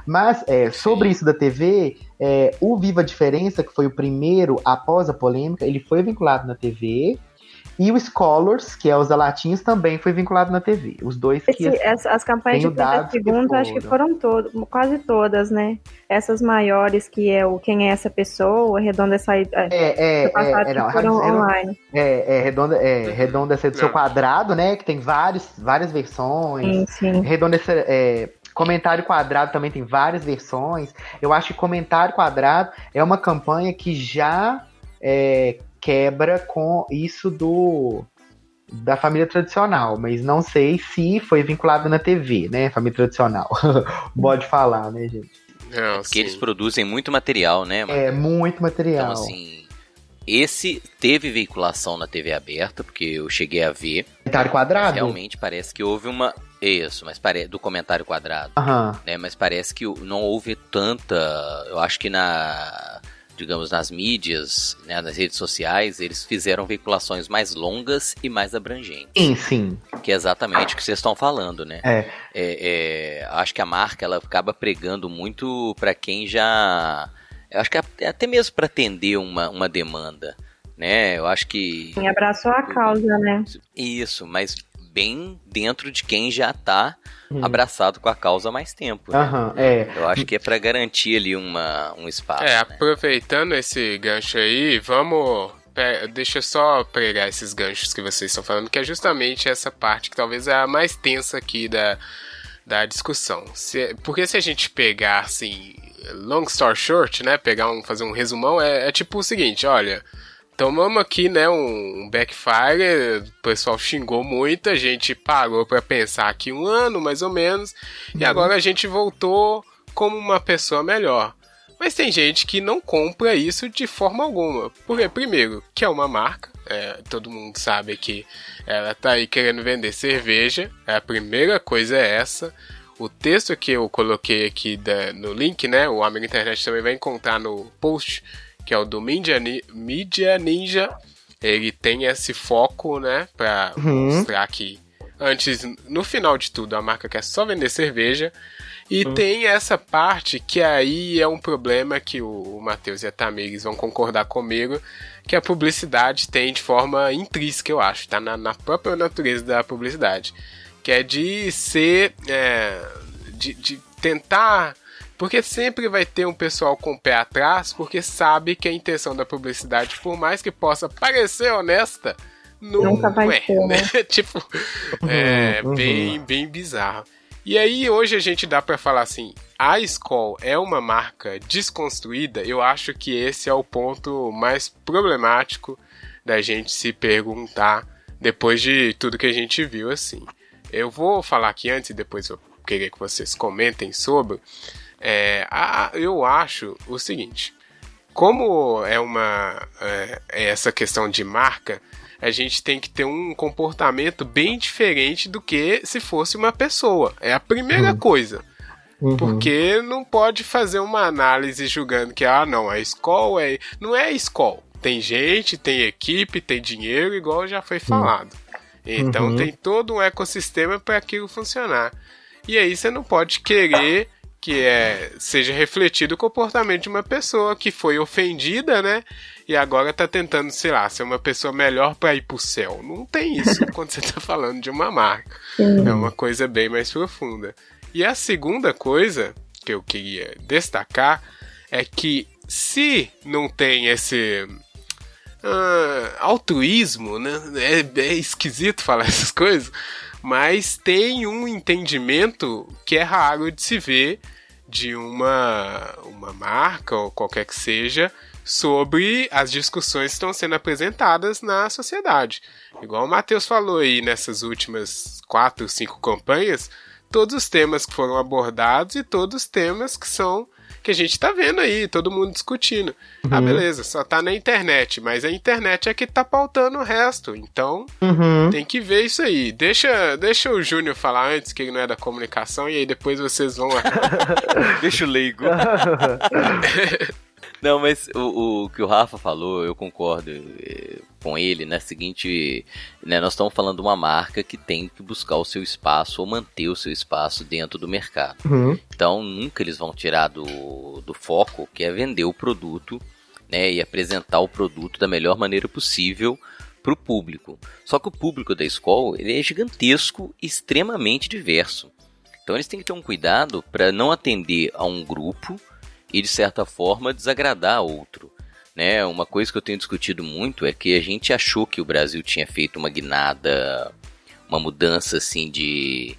D: Mas é, sobre isso da TV, é, o Viva a Diferença, que foi o primeiro após a polêmica, ele foi vinculado na TV. E o Scholars, que é os latinhos, também foi vinculado na TV. Os dois
C: Esse, que as, as campanhas de 30 segundos, acho que foram todas, quase todas, né? Essas maiores, que é o Quem é essa pessoa, Redonda essa é,
D: é, é, é, é não, foram online. É, é Redonda, é, Redonda essa do seu quadrado, né? Que tem vários, várias versões. Sim, sim. Redonda essa. É, Comentário Quadrado também tem várias versões. Eu acho que Comentário Quadrado é uma campanha que já é, quebra com isso do da família tradicional, mas não sei se foi vinculado na TV, né? Família tradicional. Pode falar, né, gente?
B: Não, Porque eles produzem muito material, né?
D: É, muito material.
B: Então, assim, esse teve veiculação na TV aberta, porque eu cheguei a ver.
D: Comentário quadrado?
B: Realmente parece que houve uma. Isso, mas pare... do comentário quadrado.
D: Uhum.
B: Né? Mas parece que não houve tanta. Eu acho que na digamos, nas mídias, né, nas redes sociais, eles fizeram veiculações mais longas e mais abrangentes.
D: Sim, sim.
B: Que é exatamente o que vocês estão falando, né?
D: É.
B: é, é acho que a marca ela acaba pregando muito para quem já. Eu acho que é até mesmo para atender uma, uma demanda, né? Eu acho que.
C: Sim, abraçou a causa, né?
B: Isso, mas bem dentro de quem já tá
D: Uhum.
B: abraçado com a causa há mais tempo. né?
D: Aham, é.
B: Eu acho que é pra garantir ali uma, um espaço.
A: É,
B: né?
A: aproveitando esse gancho aí, vamos. Deixa eu só pregar esses ganchos que vocês estão falando, que é justamente essa parte que talvez é a mais tensa aqui da, da discussão. Se- porque se a gente pegar assim, long story short, né? Pegar um, fazer um resumão, é, é tipo o seguinte: olha, tomamos aqui, né, um backfire, o pessoal xingou muito, a gente parou pra pensar aqui um ano, mais ou menos, e agora a gente voltou como uma pessoa melhor. Mas tem gente que não compra isso de forma alguma. Porque, primeiro, que é uma marca, é, todo mundo sabe que ela tá aí querendo vender cerveja, a primeira coisa é essa. O texto que eu coloquei aqui da- no link, né? O Amigo Internet também vai encontrar no post, que é o do Media, Media Ninja. Ele tem esse foco, né? Pra
D: Uhum.
A: mostrar que antes, no final de tudo, a marca quer só vender cerveja. E tem essa parte que aí é um problema que o, o Matheus e a Tamires vão concordar comigo, que a publicidade tem de forma intrínseca, eu acho, tá na, na própria natureza da publicidade. Que é de ser. é, de, de tentar. Porque sempre vai ter um pessoal com o pé atrás, porque sabe que a intenção da publicidade, por mais que possa parecer honesta, não,
C: Nunca vai
A: é,
C: ser,
A: né? tipo, é
D: uhum.
A: bem, bem bizarro. E aí hoje a gente dá pra falar assim, a Skoll é uma marca desconstruída? Eu acho que esse é o ponto mais problemático da gente se perguntar depois de tudo que a gente viu assim. Eu vou falar aqui antes e depois eu queria que vocês comentem sobre. É, a- eu acho o seguinte: como é uma é, é essa questão de marca, a gente tem que ter um comportamento bem diferente do que se fosse uma pessoa. É a primeira coisa.
D: Uhum.
A: Porque não pode fazer uma análise julgando que, ah, não, a escola é. Não é a escola. Tem gente, tem equipe, tem dinheiro, igual já foi falado. Então
D: Uhum.
A: tem todo um ecossistema para aquilo funcionar. E aí você não pode querer que é, seja refletido o comportamento de uma pessoa que foi ofendida, né? E agora tá tentando, sei lá, ser uma pessoa melhor para ir pro céu. Não tem isso quando você tá falando de uma marca. É uma coisa bem mais profunda. E a segunda coisa que eu queria destacar é que se não tem esse ah, altruísmo, né? É, é esquisito falar essas coisas, mas tem um entendimento que é raro de se ver de uma, uma marca ou qualquer que seja sobre as discussões que estão sendo apresentadas na sociedade. Igual o Matheus falou aí nessas últimas quatro, cinco campanhas, todos os temas que foram abordados e todos os temas que são que a gente tá vendo aí, todo mundo discutindo. Ah, beleza, só tá na internet, mas a internet é que tá pautando o resto. Então,
D: Uhum.
A: tem que ver isso aí. Deixa, deixa o Júnior falar antes, que ele não é da comunicação, e aí depois vocês vão lá.
B: Deixa o leigo. Não, mas o, o que o Rafa falou, eu concordo eh, com ele, na seguinte, né, nós estamos falando de uma marca que tem que buscar o seu espaço ou manter o seu espaço dentro do mercado.
D: Uhum.
B: Então nunca eles vão tirar do, do foco, que é vender o produto, né, e apresentar o produto da melhor maneira possível para o público. Só que o público da escola ele é gigantesco e extremamente diverso. Então eles têm que ter um cuidado para não atender a um grupo e de certa forma desagradar outro. Né? Uma coisa que eu tenho discutido muito é que a gente achou que o Brasil tinha feito uma guinada, uma mudança assim de,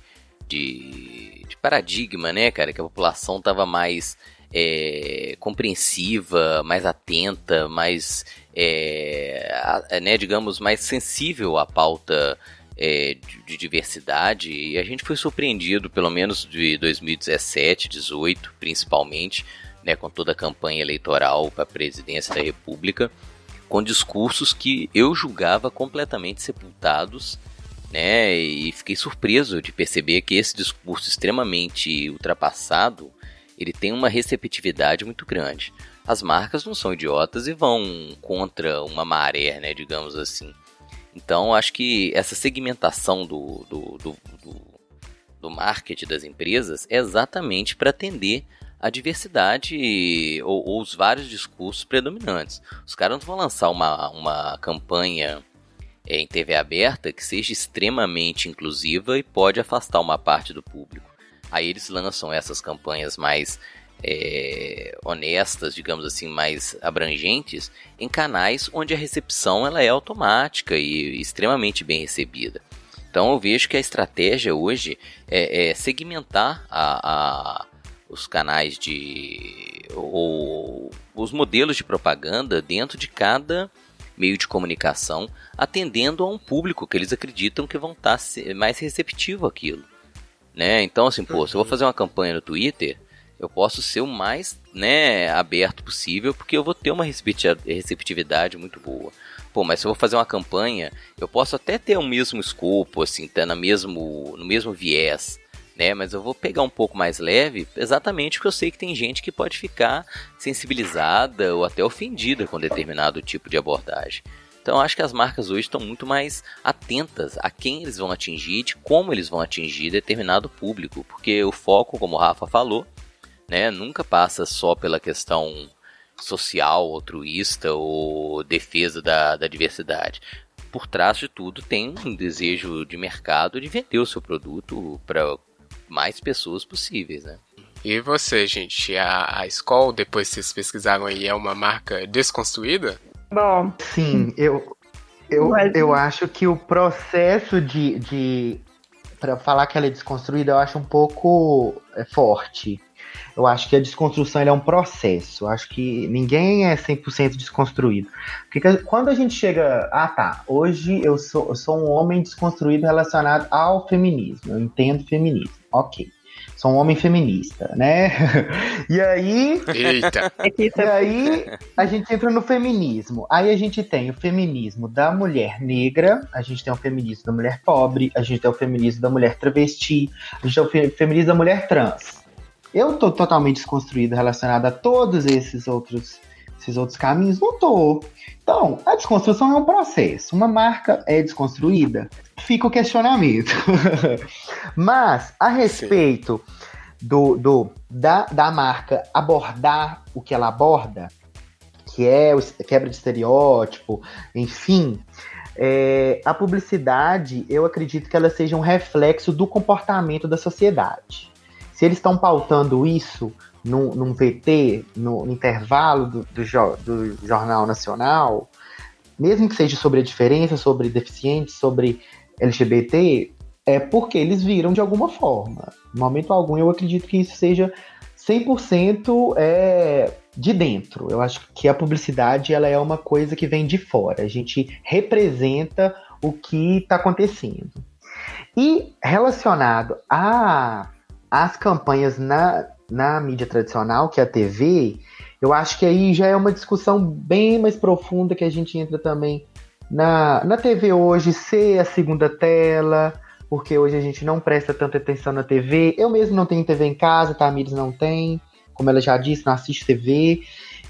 B: de, de paradigma, né, cara? Que a população estava mais é, compreensiva, mais atenta, mais, é, a- né, digamos, mais sensível à pauta é, de, de diversidade. E a gente foi surpreendido, pelo menos de 2017, 18, principalmente, né, com toda a campanha eleitoral para a presidência da República, com discursos que eu julgava completamente sepultados, né, e fiquei surpreso de perceber que esse discurso extremamente ultrapassado, ele tem uma receptividade muito grande. As marcas não são idiotas e vão contra uma maré, né, digamos assim. Então, acho que essa segmentação do, do, do, do, do marketing das empresas é exatamente para atender a diversidade ou, ou os vários discursos predominantes. Os caras não vão lançar uma, uma campanha é, em TV aberta que seja extremamente inclusiva e pode afastar uma parte do público. Aí eles lançam essas campanhas mais é, honestas, digamos assim, mais abrangentes, em canais onde a recepção ela é automática e extremamente bem recebida. Então eu vejo que a estratégia hoje é, é segmentar a, a, os canais de ou os modelos de propaganda dentro de cada meio de comunicação, atendendo a um público que eles acreditam que vão estar mais receptivo àquilo. Né? Então, assim, pô, se eu vou fazer uma campanha no Twitter, eu posso ser o mais né, aberto possível, porque eu vou ter uma receptividade muito boa. Pô, mas se eu vou fazer uma campanha, eu posso até ter o mesmo escopo, assim, tá na mesmo, no mesmo viés, né? Mas eu vou pegar um pouco mais leve, exatamente porque eu sei que tem gente que pode ficar sensibilizada ou até ofendida com determinado tipo de abordagem. Então acho que as marcas hoje estão muito mais atentas a quem eles vão atingir de como eles vão atingir determinado público, porque o foco, como o Rafa falou, né, nunca passa só pela questão social, altruísta ou defesa da, da diversidade. Por trás de tudo tem um desejo de mercado de vender o seu produto para mais pessoas possíveis, né?
A: E você, gente, a, a Skoll, depois que vocês pesquisaram aí, é uma marca desconstruída?
C: Bom.
D: Sim, eu, eu, eu acho que o processo de. de para falar que ela é desconstruída, eu acho um pouco é, forte. Eu acho que a desconstrução é um processo. Eu acho que ninguém é 100% desconstruído. Porque quando a gente chega. Ah, tá. Hoje eu sou, eu sou um homem desconstruído relacionado ao feminismo. Eu entendo feminismo. Ok. Sou um homem feminista, né? e aí.
A: Eita!
D: e aí a gente entra no feminismo. Aí a gente tem o feminismo da mulher negra, a gente tem o feminismo da mulher pobre, a gente tem o feminismo da mulher travesti, a gente tem o feminismo da mulher trans. Eu tô totalmente desconstruído relacionado a todos esses outros, esses outros caminhos? Não tô. Então, a desconstrução é um processo. Uma marca é desconstruída? Fica o questionamento. Mas, a respeito do, do da, da marca abordar o que ela aborda, que é o quebra de estereótipo, enfim, é, a publicidade, eu acredito que ela seja um reflexo do comportamento da sociedade. Se eles estão pautando isso num, num VT, no, intervalo do, do, do, Jornal Nacional, mesmo que seja sobre a diferença, sobre deficientes, sobre LGBT, é porque eles viram de alguma forma. No momento algum, eu acredito que isso seja 100% é, de dentro. Eu acho que a publicidade ela é uma coisa que vem de fora. A gente representa o que está acontecendo. E relacionado a as campanhas na, na mídia tradicional, que é a TV, eu acho que aí já é uma discussão bem mais profunda que a gente entra também na, na TV hoje ser a segunda tela, porque hoje a gente não presta tanta atenção na TV. Eu mesmo não tenho TV em casa, tá? A Miris não tem, como ela já disse, não assiste TV.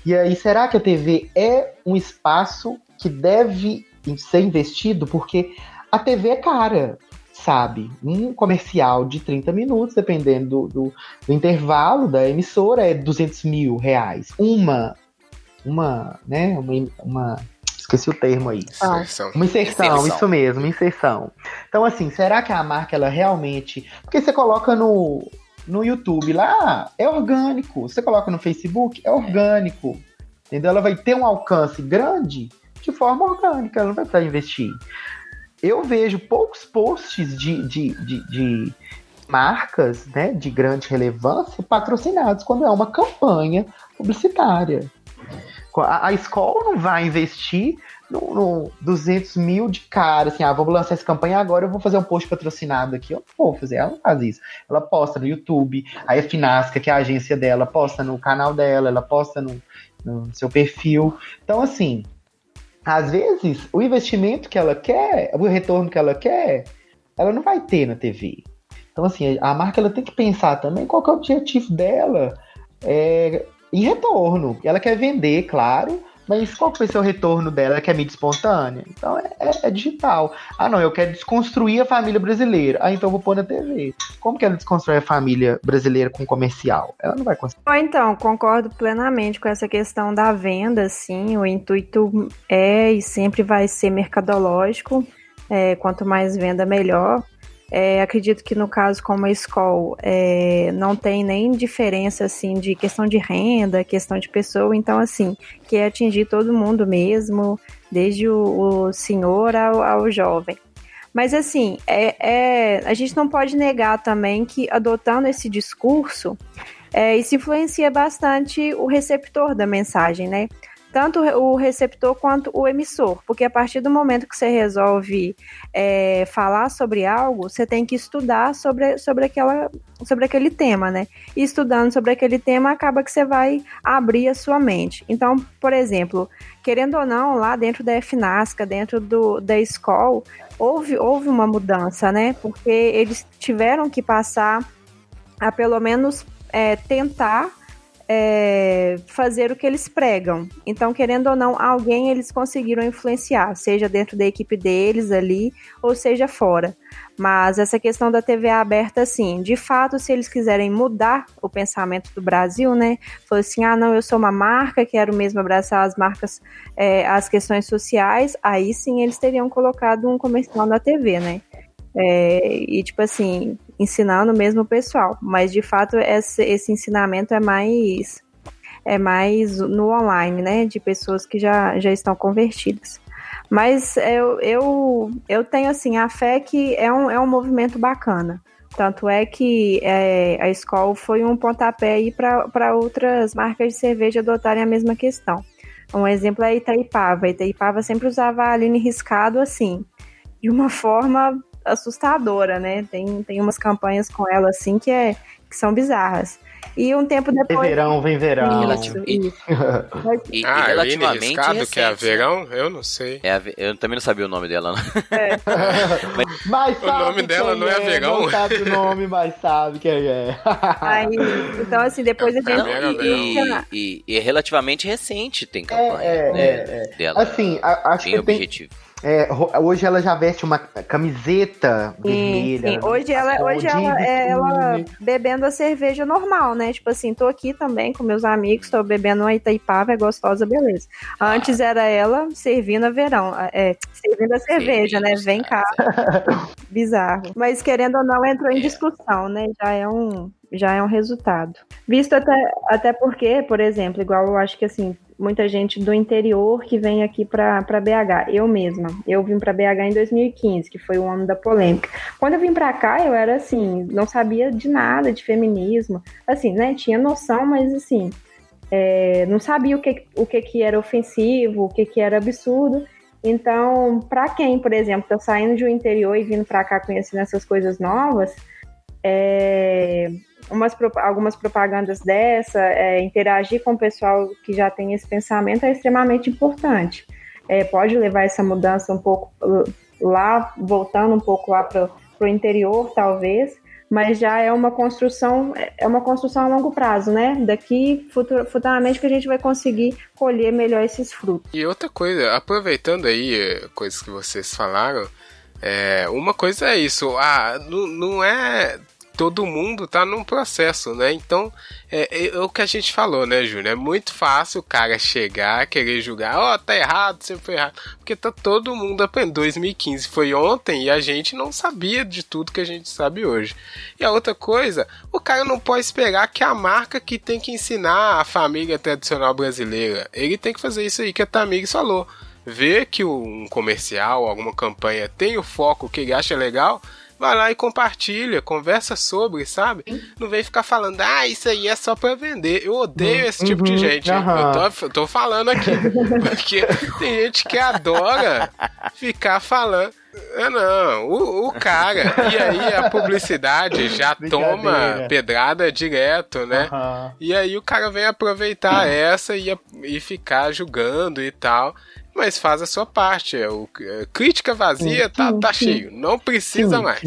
D: E aí, será que a TV é um espaço que deve ser investido? Porque a TV é cara sabe? Um comercial de 30 minutos, dependendo do, do, do, intervalo da emissora, é 200 mil reais. Uma, uma, né? Uma, uma esqueci o termo aí.
A: Inserção.
D: Uma inserção, inserção, isso mesmo, inserção. Então, assim, será que a marca, ela realmente. Porque você coloca no, no YouTube lá, é orgânico. Você coloca no Facebook, é orgânico. Entendeu? Ela vai ter um alcance grande de forma orgânica, ela não vai precisar investir eu vejo poucos posts de, de, de, de marcas né, de grande relevância patrocinados quando é uma campanha publicitária. A, a escola não vai investir no, no 200 mil de cara, assim, ah, vamos lançar essa campanha agora, eu vou fazer um post patrocinado aqui. Eu não vou fazer, ela não faz isso. Ela posta no YouTube, a Finasca, que é a agência dela, posta no canal dela, ela posta no, no seu perfil. Então, assim, às vezes, o investimento que ela quer, o retorno que ela quer, ela não vai ter na TV. Então, assim, a marca ela tem que pensar também qual é o objetivo dela é, em retorno. Ela quer vender, claro, Mas qual ser o retorno dela, que é mídia espontânea? Então é, é, é, digital. Ah, não, eu quero desconstruir a família brasileira. Ah, então eu vou pôr na TV. Como que ela desconstrói a família brasileira com comercial? Ela não vai conseguir.
C: Então, concordo plenamente com essa questão da venda, sim. O intuito é e sempre vai ser mercadológico. É, quanto mais venda, melhor. É, acredito que no caso como a escola é, não tem nem diferença assim de questão de renda, questão de pessoa, então assim, que atingir todo mundo mesmo, desde o, o senhor ao, ao, jovem. Mas assim, é, é, a gente não pode negar também que adotando esse discurso, é, isso influencia bastante o receptor da mensagem, né? Tanto o receptor quanto o emissor, porque a partir do momento que você resolve é, falar sobre algo, você tem que estudar sobre, sobre, aquela, sobre aquele tema, né? E estudando sobre aquele tema, acaba que você vai abrir a sua mente. Então, por exemplo, querendo ou não, lá dentro da FNASCA, dentro do, da escola, houve, houve uma mudança, né? Porque eles tiveram que passar a pelo menos é, tentar é, fazer o que eles pregam. Então, querendo ou não, alguém eles conseguiram influenciar, seja dentro da equipe deles ali, ou seja fora. Mas essa questão da TV aberta, assim, de fato, se eles quiserem mudar o pensamento do Brasil, né? Falar assim, ah, não, eu sou uma marca, quero mesmo abraçar as marcas, é, as questões sociais, aí sim eles teriam colocado um comercial na TV, né? É, e tipo assim, ensinando mesmo o pessoal. Mas de fato esse, esse ensinamento é mais é mais no online, né? De pessoas que já, já estão convertidas. Mas eu, eu, eu tenho assim a fé que é um, é um movimento bacana. Tanto é que é, a escola foi um pontapé aí para outras marcas de cerveja adotarem a mesma questão. Um exemplo é a Itaipava. A Itaipava sempre usava a Aline riscado assim, de uma forma assustadora, né? Tem, tem umas campanhas com ela assim que, é, que são bizarras. E um tempo depois.
D: Vem verão, vem verão.
B: Isso, isso.
A: e, ah, e relativamente Riscado, recente, que é a verão? Eu não sei.
B: É a, eu também não sabia o nome dela, não.
C: É.
D: mas, mas o
A: nome dela não é, é verão?
D: Não sabe o nome, mas sabe quem é.
C: Aí, então, assim, depois a gente. Não,
B: e, e, e, é relativamente recente, tem campanha
D: é,
B: né,
D: é, é. dela. Assim, acho bem que
B: objetivo.
D: Tem é, hoje ela já veste uma camiseta sim, vermelha.
C: Sim. Hoje ela, hoje ela, é ela bebendo a cerveja normal, né? Tipo assim, tô aqui também com meus amigos, tô bebendo uma Itaipava, é gostosa, beleza. Antes era ela servindo a verão, é, servindo a cerveja, né? Vem cá. Bizarro. Mas querendo ou não, entrou em discussão, né? Já é um já é um resultado. Visto até, até porque, por exemplo, igual eu acho que assim, muita gente do interior que vem aqui para BH. Eu mesma, eu vim para BH em 2015, que foi o ano da polêmica. Quando eu vim para cá, eu era assim, não sabia de nada de feminismo, assim, né? Tinha noção, mas assim, é, não sabia o que, o que, que era ofensivo, o que, que era absurdo. Então, para quem, por exemplo, está saindo de um interior e vindo para cá conhecendo essas coisas novas, é, umas, algumas propagandas dessa, é, interagir com o pessoal que já tem esse pensamento é extremamente importante. É, pode levar essa mudança um pouco lá, voltando um pouco lá para o interior, talvez, mas já é uma construção, é uma construção a longo prazo, né? Daqui futur, futuramente que a gente vai conseguir colher melhor esses frutos.
A: E outra coisa, aproveitando aí eh, coisas que vocês falaram, é, uma coisa é isso, ah, não, não é todo mundo tá num processo, né? Então, é, é, é o que a gente falou, né, Júnior? É muito fácil o cara chegar, querer julgar, ó, oh, tá errado, você foi errado. Porque tá todo mundo aprendendo. 2015 foi ontem e a gente não sabia de tudo que a gente sabe hoje. E a outra coisa, o cara não pode esperar que a marca que tem que ensinar a família tradicional brasileira, ele tem que fazer isso aí que a Tamires falou. Ver que um comercial, alguma campanha tem o foco que ele acha legal, vai lá e compartilha, conversa sobre, sabe? Não vem ficar falando, ah, isso aí é só pra vender. Eu odeio esse tipo de uhum, gente. Uhum. Eu tô, tô falando aqui. Porque tem gente que adora ficar falando. Ah, não, o, o, cara. E aí a publicidade já toma pedrada direto, né? Uhum. E aí o cara vem aproveitar essa e, e ficar julgando e tal mas faz a sua parte. É o, é, crítica vazia sim, tá, tá sim. cheio. Não precisa sim, mais.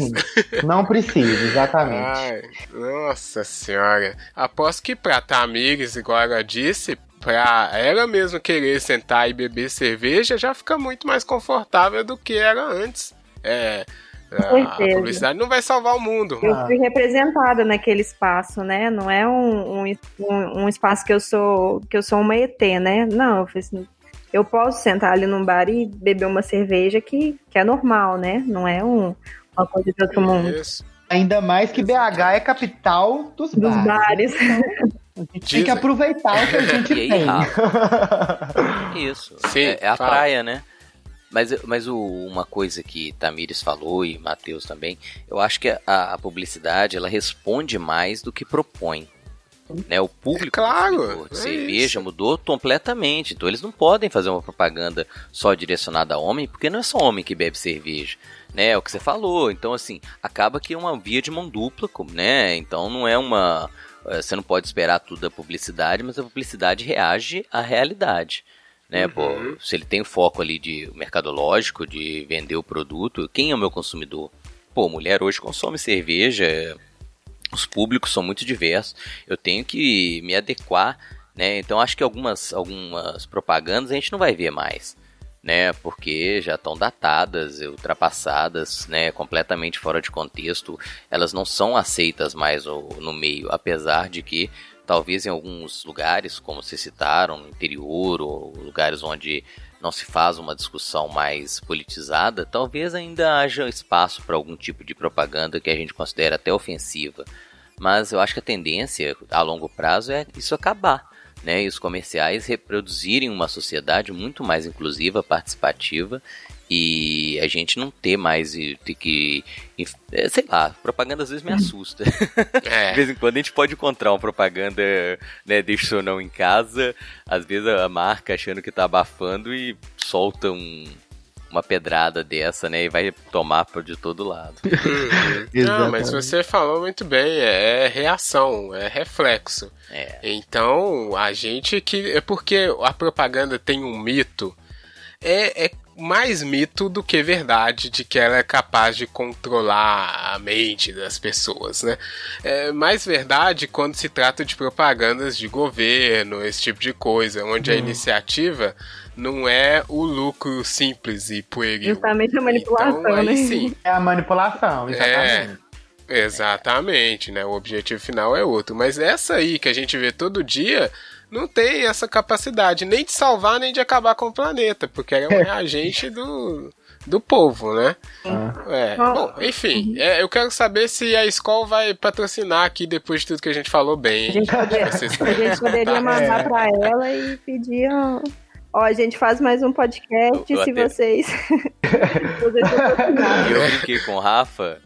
D: Não precisa, exatamente.
A: Ai, nossa senhora. Aposto que pra Tamires, igual ela disse, pra ela mesma querer sentar e beber cerveja, já fica muito mais confortável do que era antes. É, a publicidade não vai salvar o mundo.
C: Eu fui representada naquele espaço, né? Não é um, um, um, espaço que eu sou que eu sou uma ET, né? Não, eu, assim, eu posso sentar ali num bar e beber uma cerveja que, que é normal, né? Não é um, uma coisa de outro mundo. Isso.
D: Ainda mais que BH é capital dos, dos bares. bares. A gente tem que aproveitar o que a gente e tem.
B: Isso. Sim, é, é a fala. praia, né? Mas, mas o, uma coisa que Tamires falou e Matheus também, eu acho que a, a, publicidade ela responde mais do que propõe. Né, o público
A: é claro,
B: de é cerveja mudou completamente. Então eles não podem fazer uma propaganda só direcionada a homem, porque não é só homem que bebe cerveja. Né, é o que você falou. Então, assim, acaba que é uma via de mão dupla, né? Então não é uma. Eh, você não pode esperar tudo da publicidade, mas a publicidade reage à realidade né? Uhum. Pô, se ele tem foco ali de mercadológico, de vender o produto, quem é o meu consumidor? Pô, mulher hoje consome cerveja, os públicos são muito diversos. Eu tenho que me adequar, né? Então acho que algumas algumas propagandas a gente não vai ver mais. Né, porque já estão datadas, ultrapassadas, né, completamente fora de contexto, elas não são aceitas mais no, meio, apesar de que Talvez em alguns lugares, como se citaram, no interior ou lugares onde não se faz uma discussão mais politizada, talvez ainda haja espaço para algum tipo de propaganda que a gente considera até ofensiva. Mas eu acho que a tendência a longo prazo é isso acabar. Né, e os comerciais reproduzirem uma sociedade muito mais inclusiva, participativa e a gente não ter mais ter que é, sei lá, propaganda às vezes me assusta. É. De vez em quando a gente pode encontrar uma propaganda, né, deixa ou não em casa, às vezes a marca achando que tá abafando e solta um, uma pedrada dessa, né, e vai tomar de todo lado.
A: não, mas você falou muito bem, é, é reação, é reflexo. É. Então, a gente que é porque a propaganda tem um mito é, é mais mito do que verdade de que ela é capaz de controlar a mente das pessoas, né? É mais verdade quando se trata de propagandas de governo, esse tipo de coisa, onde hum. a iniciativa não é o lucro simples e pueril.
C: Justamente a manipulação, então, aí, né?
D: Sim. É a manipulação, exatamente.
A: É, exatamente, né? O objetivo final é outro. Mas essa aí que a gente vê todo dia não tem essa capacidade nem de salvar nem de acabar com o planeta, porque ela é um reagente do, do povo, né? Ah. É. Bom, enfim, é, eu quero saber se a escola vai patrocinar aqui depois de tudo que a gente falou bem.
C: A gente, poderia, a gente poderia mandar é. para ela e pedir Ó, a gente faz mais um podcast eu, eu se até... vocês.
B: eu brinquei com o Rafa.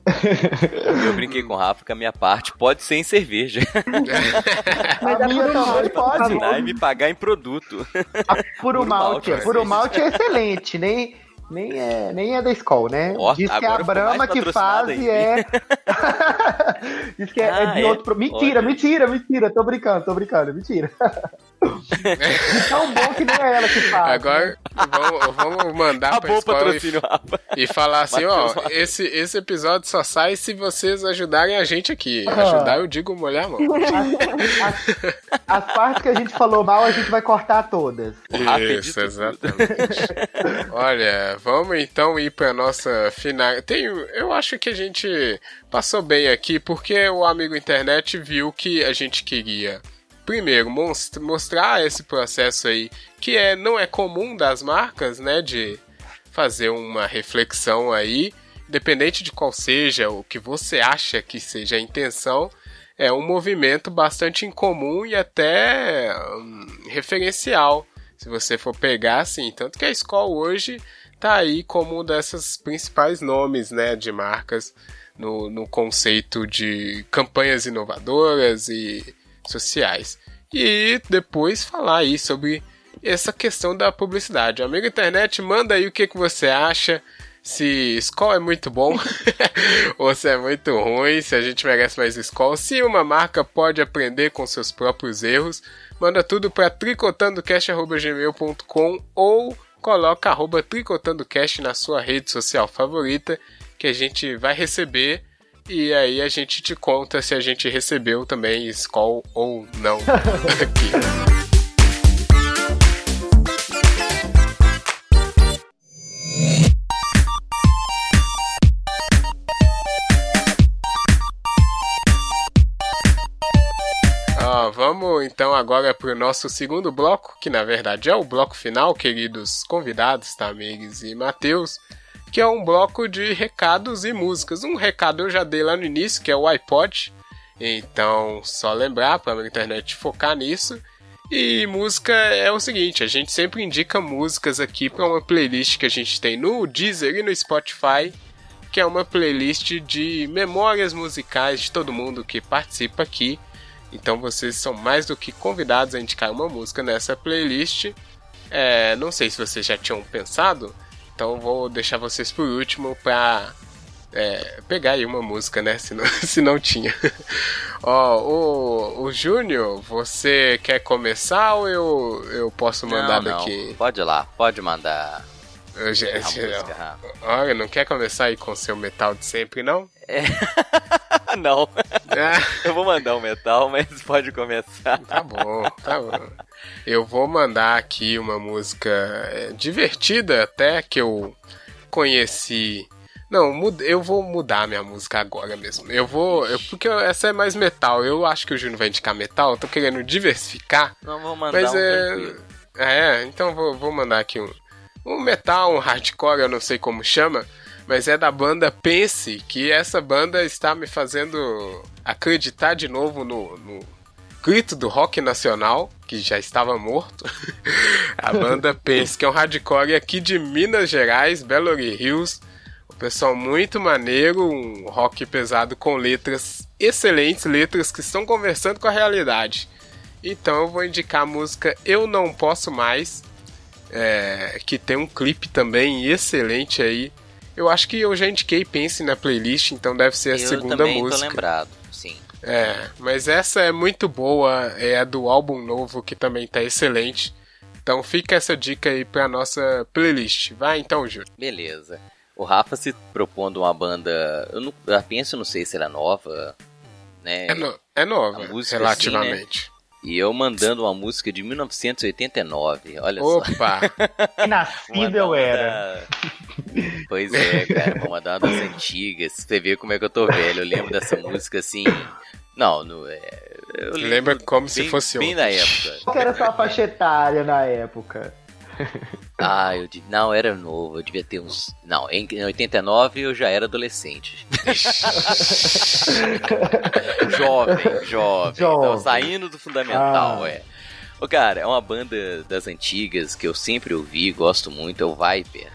B: Eu brinquei com o Rafa que a minha parte pode ser em cerveja.
D: Mas a minha também pode.
B: E me pagar em produto.
D: A puro, malte. malte puro malte é excelente, nem. Nem é, nem é da escola, né? Oh, Diz que é a Brahma que faz e é. Diz que é, ah, é de é? outro. Mentira, Olha. mentira, mentira. Tô brincando, tô brincando, mentira. Tão bom que nem é ela que.
A: Agora, né? vamos, vamos mandar Acabou pra escola e, e, falar assim, ó, esse, esse episódio só sai se vocês ajudarem a gente aqui. Ajudar, eu digo molhar a mão.
D: As, as, as, partes que a gente falou mal, a gente vai cortar todas.
A: Isso, exatamente. Olha, vamos então ir pra nossa final. Tem, eu acho que a gente passou bem aqui, porque o amigo internet viu que a gente queria primeiro, mostrar esse processo aí que é, não é comum das marcas, né, de fazer uma reflexão aí, independente de qual seja o que você acha que seja a intenção, é um movimento bastante incomum e até hum, referencial, se você for pegar assim, tanto que a escola hoje tá aí como um desses principais nomes, né, de marcas no, no conceito de campanhas inovadoras e sociais. E depois falar aí sobre essa questão da publicidade. Amigo internet, manda aí o que, que você acha. Se Skol é muito bom ou se é muito ruim, se a gente merece mais Skol, se uma marca pode aprender com seus próprios erros, manda tudo para tricotandocast.gmail.com ou coloca arroba tricotandocast na sua rede social favorita que a gente vai receber e aí a gente te conta se a gente recebeu também Skoll ou não aqui. vamos então agora para o nosso segundo bloco, que na verdade é o bloco final, queridos convidados, Tamires e Matheus, que é um bloco de recados e músicas. Um recado eu já dei lá no início, que é o iPod. Então, só lembrar para a internet focar nisso. E música é o seguinte, a gente sempre indica músicas aqui para uma playlist que a gente tem no Deezer e no Spotify, que é uma playlist de memórias musicais de todo mundo que participa aqui. Então vocês são mais do que convidados a indicar uma música nessa playlist. É, não sei se vocês já tinham pensado, então vou deixar vocês por último para é, pegar aí uma música, né? Se não, se não tinha. Ó, o, o Júnior, você quer começar ou eu, eu posso mandar
B: não, não.
A: daqui?
B: Pode ir lá, pode mandar. Música, Rafa.
A: olha, não quer começar aí com seu metal de sempre, não?
B: não,
A: Ah,
B: eu vou mandar um metal, mas pode começar.
A: tá bom, tá bom. Eu vou mandar aqui uma música é, divertida até que eu conheci. Não, eu vou mudar minha música agora mesmo. Eu vou. eu- porque essa é mais metal. Eu acho que o Júnior vai indicar metal. Eu tô querendo diversificar.
B: Não vou mandar
A: Mas
B: um
A: é.
B: tranquilo.
A: É, então vou, vou mandar aqui um, um metal, um hardcore, eu não sei como chama, mas é da banda Pense, que essa banda está me fazendo acreditar de novo no, no grito do rock nacional, que já estava morto. A banda Pense, que é um hardcore aqui de Minas Gerais, Belo Hills. O pessoal muito maneiro, um rock pesado com letras excelentes, letras que estão conversando com a realidade. Então eu vou indicar a música Eu Não Posso Mais, é, que tem um clipe também excelente aí. Eu acho que eu já indiquei Pense na playlist, então deve ser a
B: eu
A: segunda
B: também
A: música.
B: tô lembrado, sim.
A: É, mas essa é muito boa, é a do álbum novo que também tá excelente. Então fica essa dica aí pra nossa playlist. Vai então, Júlio.
B: Beleza. O Rafa se propondo uma banda. Eu, não, eu penso, não sei se ela é nova, né?
A: É, no- é nova,
B: música,
A: relativamente.
B: E eu mandando uma música de 1989. Olha só.
A: Opa!
D: Nascido eu era.
B: Pois é, cara, vou mandar uma das antigas. Você vê como é que eu tô velho. Eu lembro dessa música assim. Não, não é. Eu lembro
A: Lembra como se
B: bem-
A: fosse
B: Bem
A: ontem.
B: na época.
D: Qual era a sua faixa etária na época?
B: Ah, eu de- não, era novo, eu devia ter uns. Não, em em 89 eu já era adolescente. jovem, jovem. Então,
D: Jovem.
B: saindo do fundamental,
D: Ah.
B: é. Ô, cara, é uma banda das antigas que eu sempre ouvi, gosto muito, é o Viper.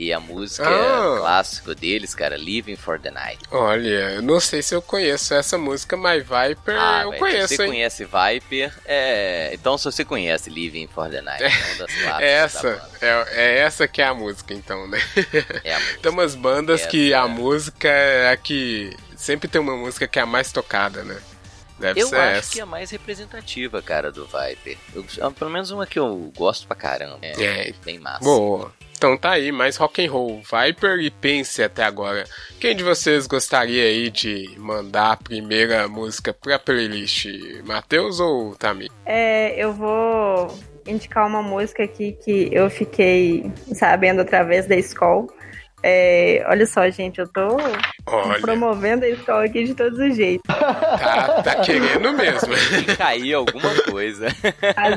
B: E a música
A: Ah.
B: é clássico deles, cara, Living for the Night.
A: Olha, eu não sei se eu conheço essa música, mas Viper
B: Ah,
A: eu
B: velho,
A: conheço,
B: se você
A: hein?
B: conhece Viper, é. Então, se você conhece Living for the Night, é uma das clássicas.
A: É essa, é, é essa que é a música, então, né?
B: É a música.
A: Tem umas bandas que
B: Essa
A: a
B: é.
A: música é a que. Sempre tem uma música que é a mais tocada, né? Deve
B: Eu acho
A: essa.
B: que é a mais representativa, cara, do Viper. Eu- ah, pelo menos uma que eu gosto pra caramba. É,
A: É.
B: bem massa.
A: Boa. Então tá aí, mais rock and roll, Viper e Pense até agora. Quem de vocês gostaria aí de mandar a primeira música pra playlist? Matheus ou Tami?
C: É, eu vou indicar uma música aqui que eu fiquei sabendo através da escola. É, olha só, gente, eu tô
A: Olha,
C: promovendo a escola aqui de todos os jeitos.
A: tá, tá querendo mesmo.
B: Cair alguma coisa.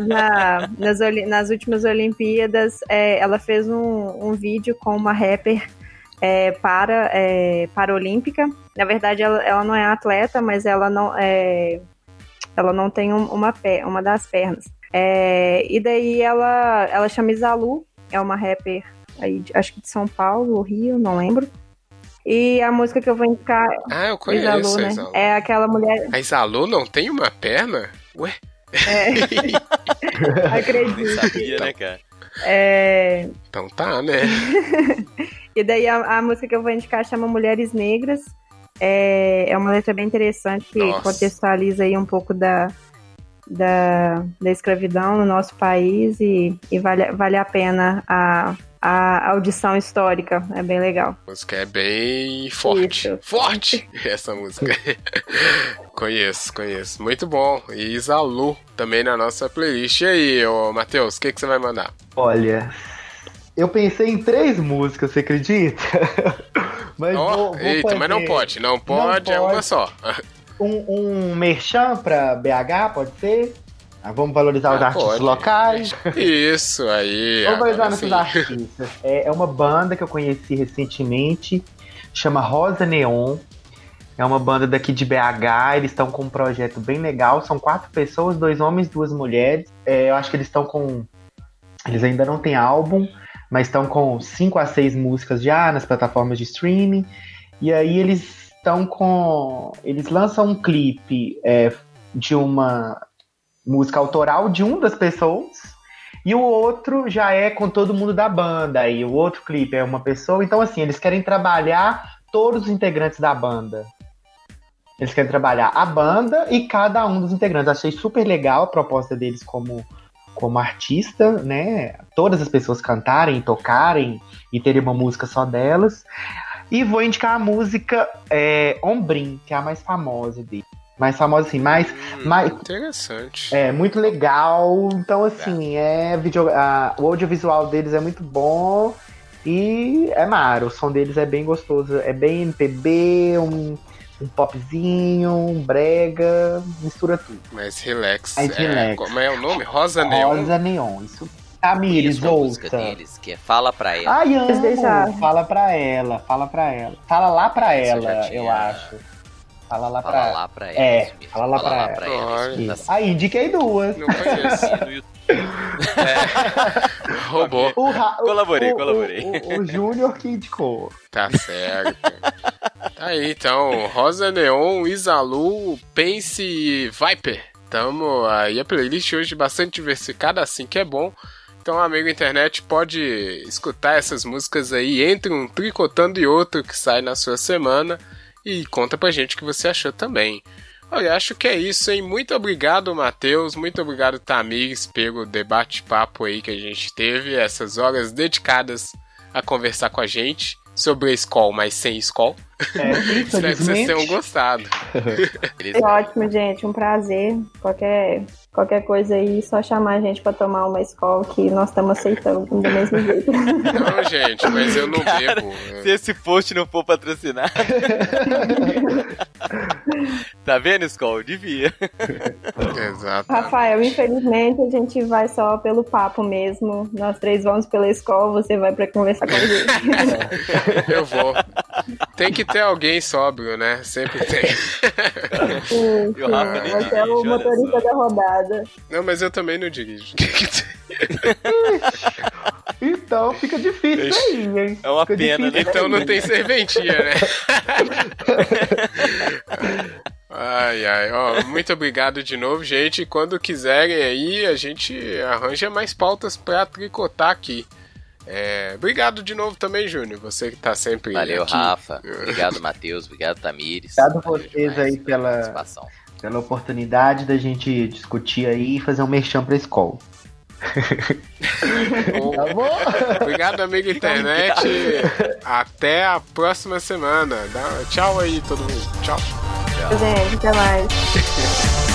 C: Na- nas, nas últimas Olimpíadas, é, ela fez um, um vídeo com uma rapper é, para, é, paralímpica. Na verdade, ela, ela não é atleta, mas ela não, é, ela não tem um- uma, pé, uma das pernas. É, e daí ela, ela chama Isalu, é uma rapper aí, acho que de São Paulo, Rio, não lembro. E a música que eu vou indicar
A: Ah, eu
C: é
A: conheço
C: Isalu,
A: a
C: né?
A: Isalu.
C: É aquela mulher.
A: A Isalu não tem uma perna? Ué?
B: Nem
C: Acredito.
B: sabia, né, cara?
C: É,
A: Então tá, né?
C: E daí a, a música que eu vou indicar chama Mulheres Negras. É, é uma letra bem interessante que
A: Nossa.
C: contextualiza aí um pouco da, da, da escravidão no nosso país e, e vale, vale a pena a, a audição histórica. É bem legal.
A: A música é bem forte.
C: Isso.
A: Forte! Essa música. conheço, conheço. Muito bom. E Isalu também na nossa playlist. E aí, ô Matheus, o que, que você vai mandar?
D: Olha, eu pensei em três músicas, você acredita? mas
A: Ó,
D: vou, vou
A: eita, mas não
D: fazer
A: pode. Não pode, é uma
D: pode.
A: só.
D: um, um merchan pra BH, pode ser? Ah, vamos valorizar os
A: Ah,
D: artistas
A: pode.
D: locais.
A: Isso aí.
D: Vamos valorizar nossos
A: sim.
D: artistas. É, é uma banda que eu conheci recentemente, chama Rosa Neon. É uma banda daqui de BH, eles estão com um projeto bem legal. São quatro pessoas, dois homens, duas mulheres. É, eu acho que eles estão com. Eles ainda não têm álbum, mas estão com cinco a seis músicas já nas plataformas de streaming. E aí eles estão com. Eles lançam um clipe é, de uma música autoral de uma das pessoas. E o outro já é com todo mundo da banda. E o outro clipe é uma pessoa. Então, assim, eles querem trabalhar todos os integrantes da banda. Eles querem trabalhar a banda e cada um dos integrantes. Achei super legal a proposta deles como, como artista, né? Todas as pessoas cantarem, tocarem e terem uma música só delas. E vou indicar a música é, Ombrim, que é a mais famosa dele. Mais famosa, assim, mais,
A: Hum,
D: mais,
A: Interessante.
D: é muito legal. Então, assim, é vídeo, a- o audiovisual deles é muito bom. E é mara, o som deles é bem gostoso. É bem MPB, um, um popzinho, um brega, mistura tudo.
A: Mas relax.
D: Mais
A: é,
D: relax.
A: Como é o nome? Rosa Neon.
D: Rosa Neon, isso. Tamires, ouça.
B: deles, que é Fala Pra Ela.
D: Ai, amo. Fala pra ela, fala pra ela. Fala lá pra
B: eu
D: ela,
B: tinha-
D: eu acho. Fala lá
B: Fala
D: pra ela.
B: lá pra.
D: É,
B: mesmo.
D: fala lá pra.
A: Olha.
B: isso, tá
D: Aí, indiquei duas.
A: Não conheço.
B: YouTube.
A: Roubou.
D: O Ra- o-
B: Colaborei,
D: o-
B: colaborei.
D: O, o, o Júnior que indicou.
A: Tá certo. Tá aí, então. Rosa Neon, Isalu, Pense e Viper. Tamo aí a playlist hoje bastante diversificada, assim que é bom. Então, amigo internet, pode escutar essas músicas aí entre um tricotando e outro que sai na sua semana e conta pra gente o que você achou também. Olha, acho que é isso, hein? Muito obrigado, Matheus. Muito obrigado, Tamires, pelo debate-papo aí que a gente teve, essas horas dedicadas a conversar com a gente sobre a escola, mas sem escola.
D: É,
A: Espero que vocês tenham gostado.
B: Eles-
C: Foi ótimo, gente. Um prazer. Qualquer, qualquer coisa aí, só chamar a gente pra tomar uma escola que nós estamos aceitando do mesmo jeito.
A: Não, gente, mas eu não
B: Cara,
A: bebo.
B: Se esse post não for patrocinado. tá vendo, Skol? Devia.
A: Exato.
C: Rafael, infelizmente a gente vai só pelo papo mesmo. Nós três vamos pela escola, você vai pra conversar com a gente.
A: Eu vou. Tem que ter alguém sóbrio, né? Sempre tem.
C: Sim,
B: E o Rafa nem
C: é o
B: dirige, olha
C: motorista da rodada.
A: Não, mas eu também não dirijo.
D: Então fica difícil
A: Deixa-
D: aí, hein?
B: É uma
D: Fica
B: pena,
D: difícil
A: Então não tem serventia, né? Ai, ai, ó, muito obrigado de novo, gente. Quando quiserem aí, a gente arranja mais pautas pra tricotar aqui. É, obrigado de novo também, Júnior. Você que tá sempre
B: Valeu,
A: aqui.
B: Rafa. Obrigado, Matheus. Obrigado, Tamires.
D: Obrigado
B: Valeu
D: vocês aí
B: pela
D: pela- oportunidade da gente discutir aí e fazer um merchan pra escola. Tá bom?
A: Obrigado, amigo internet. Até a próxima semana. Dá- Tchau aí, todo mundo. Tchau.
C: Gente, até mais.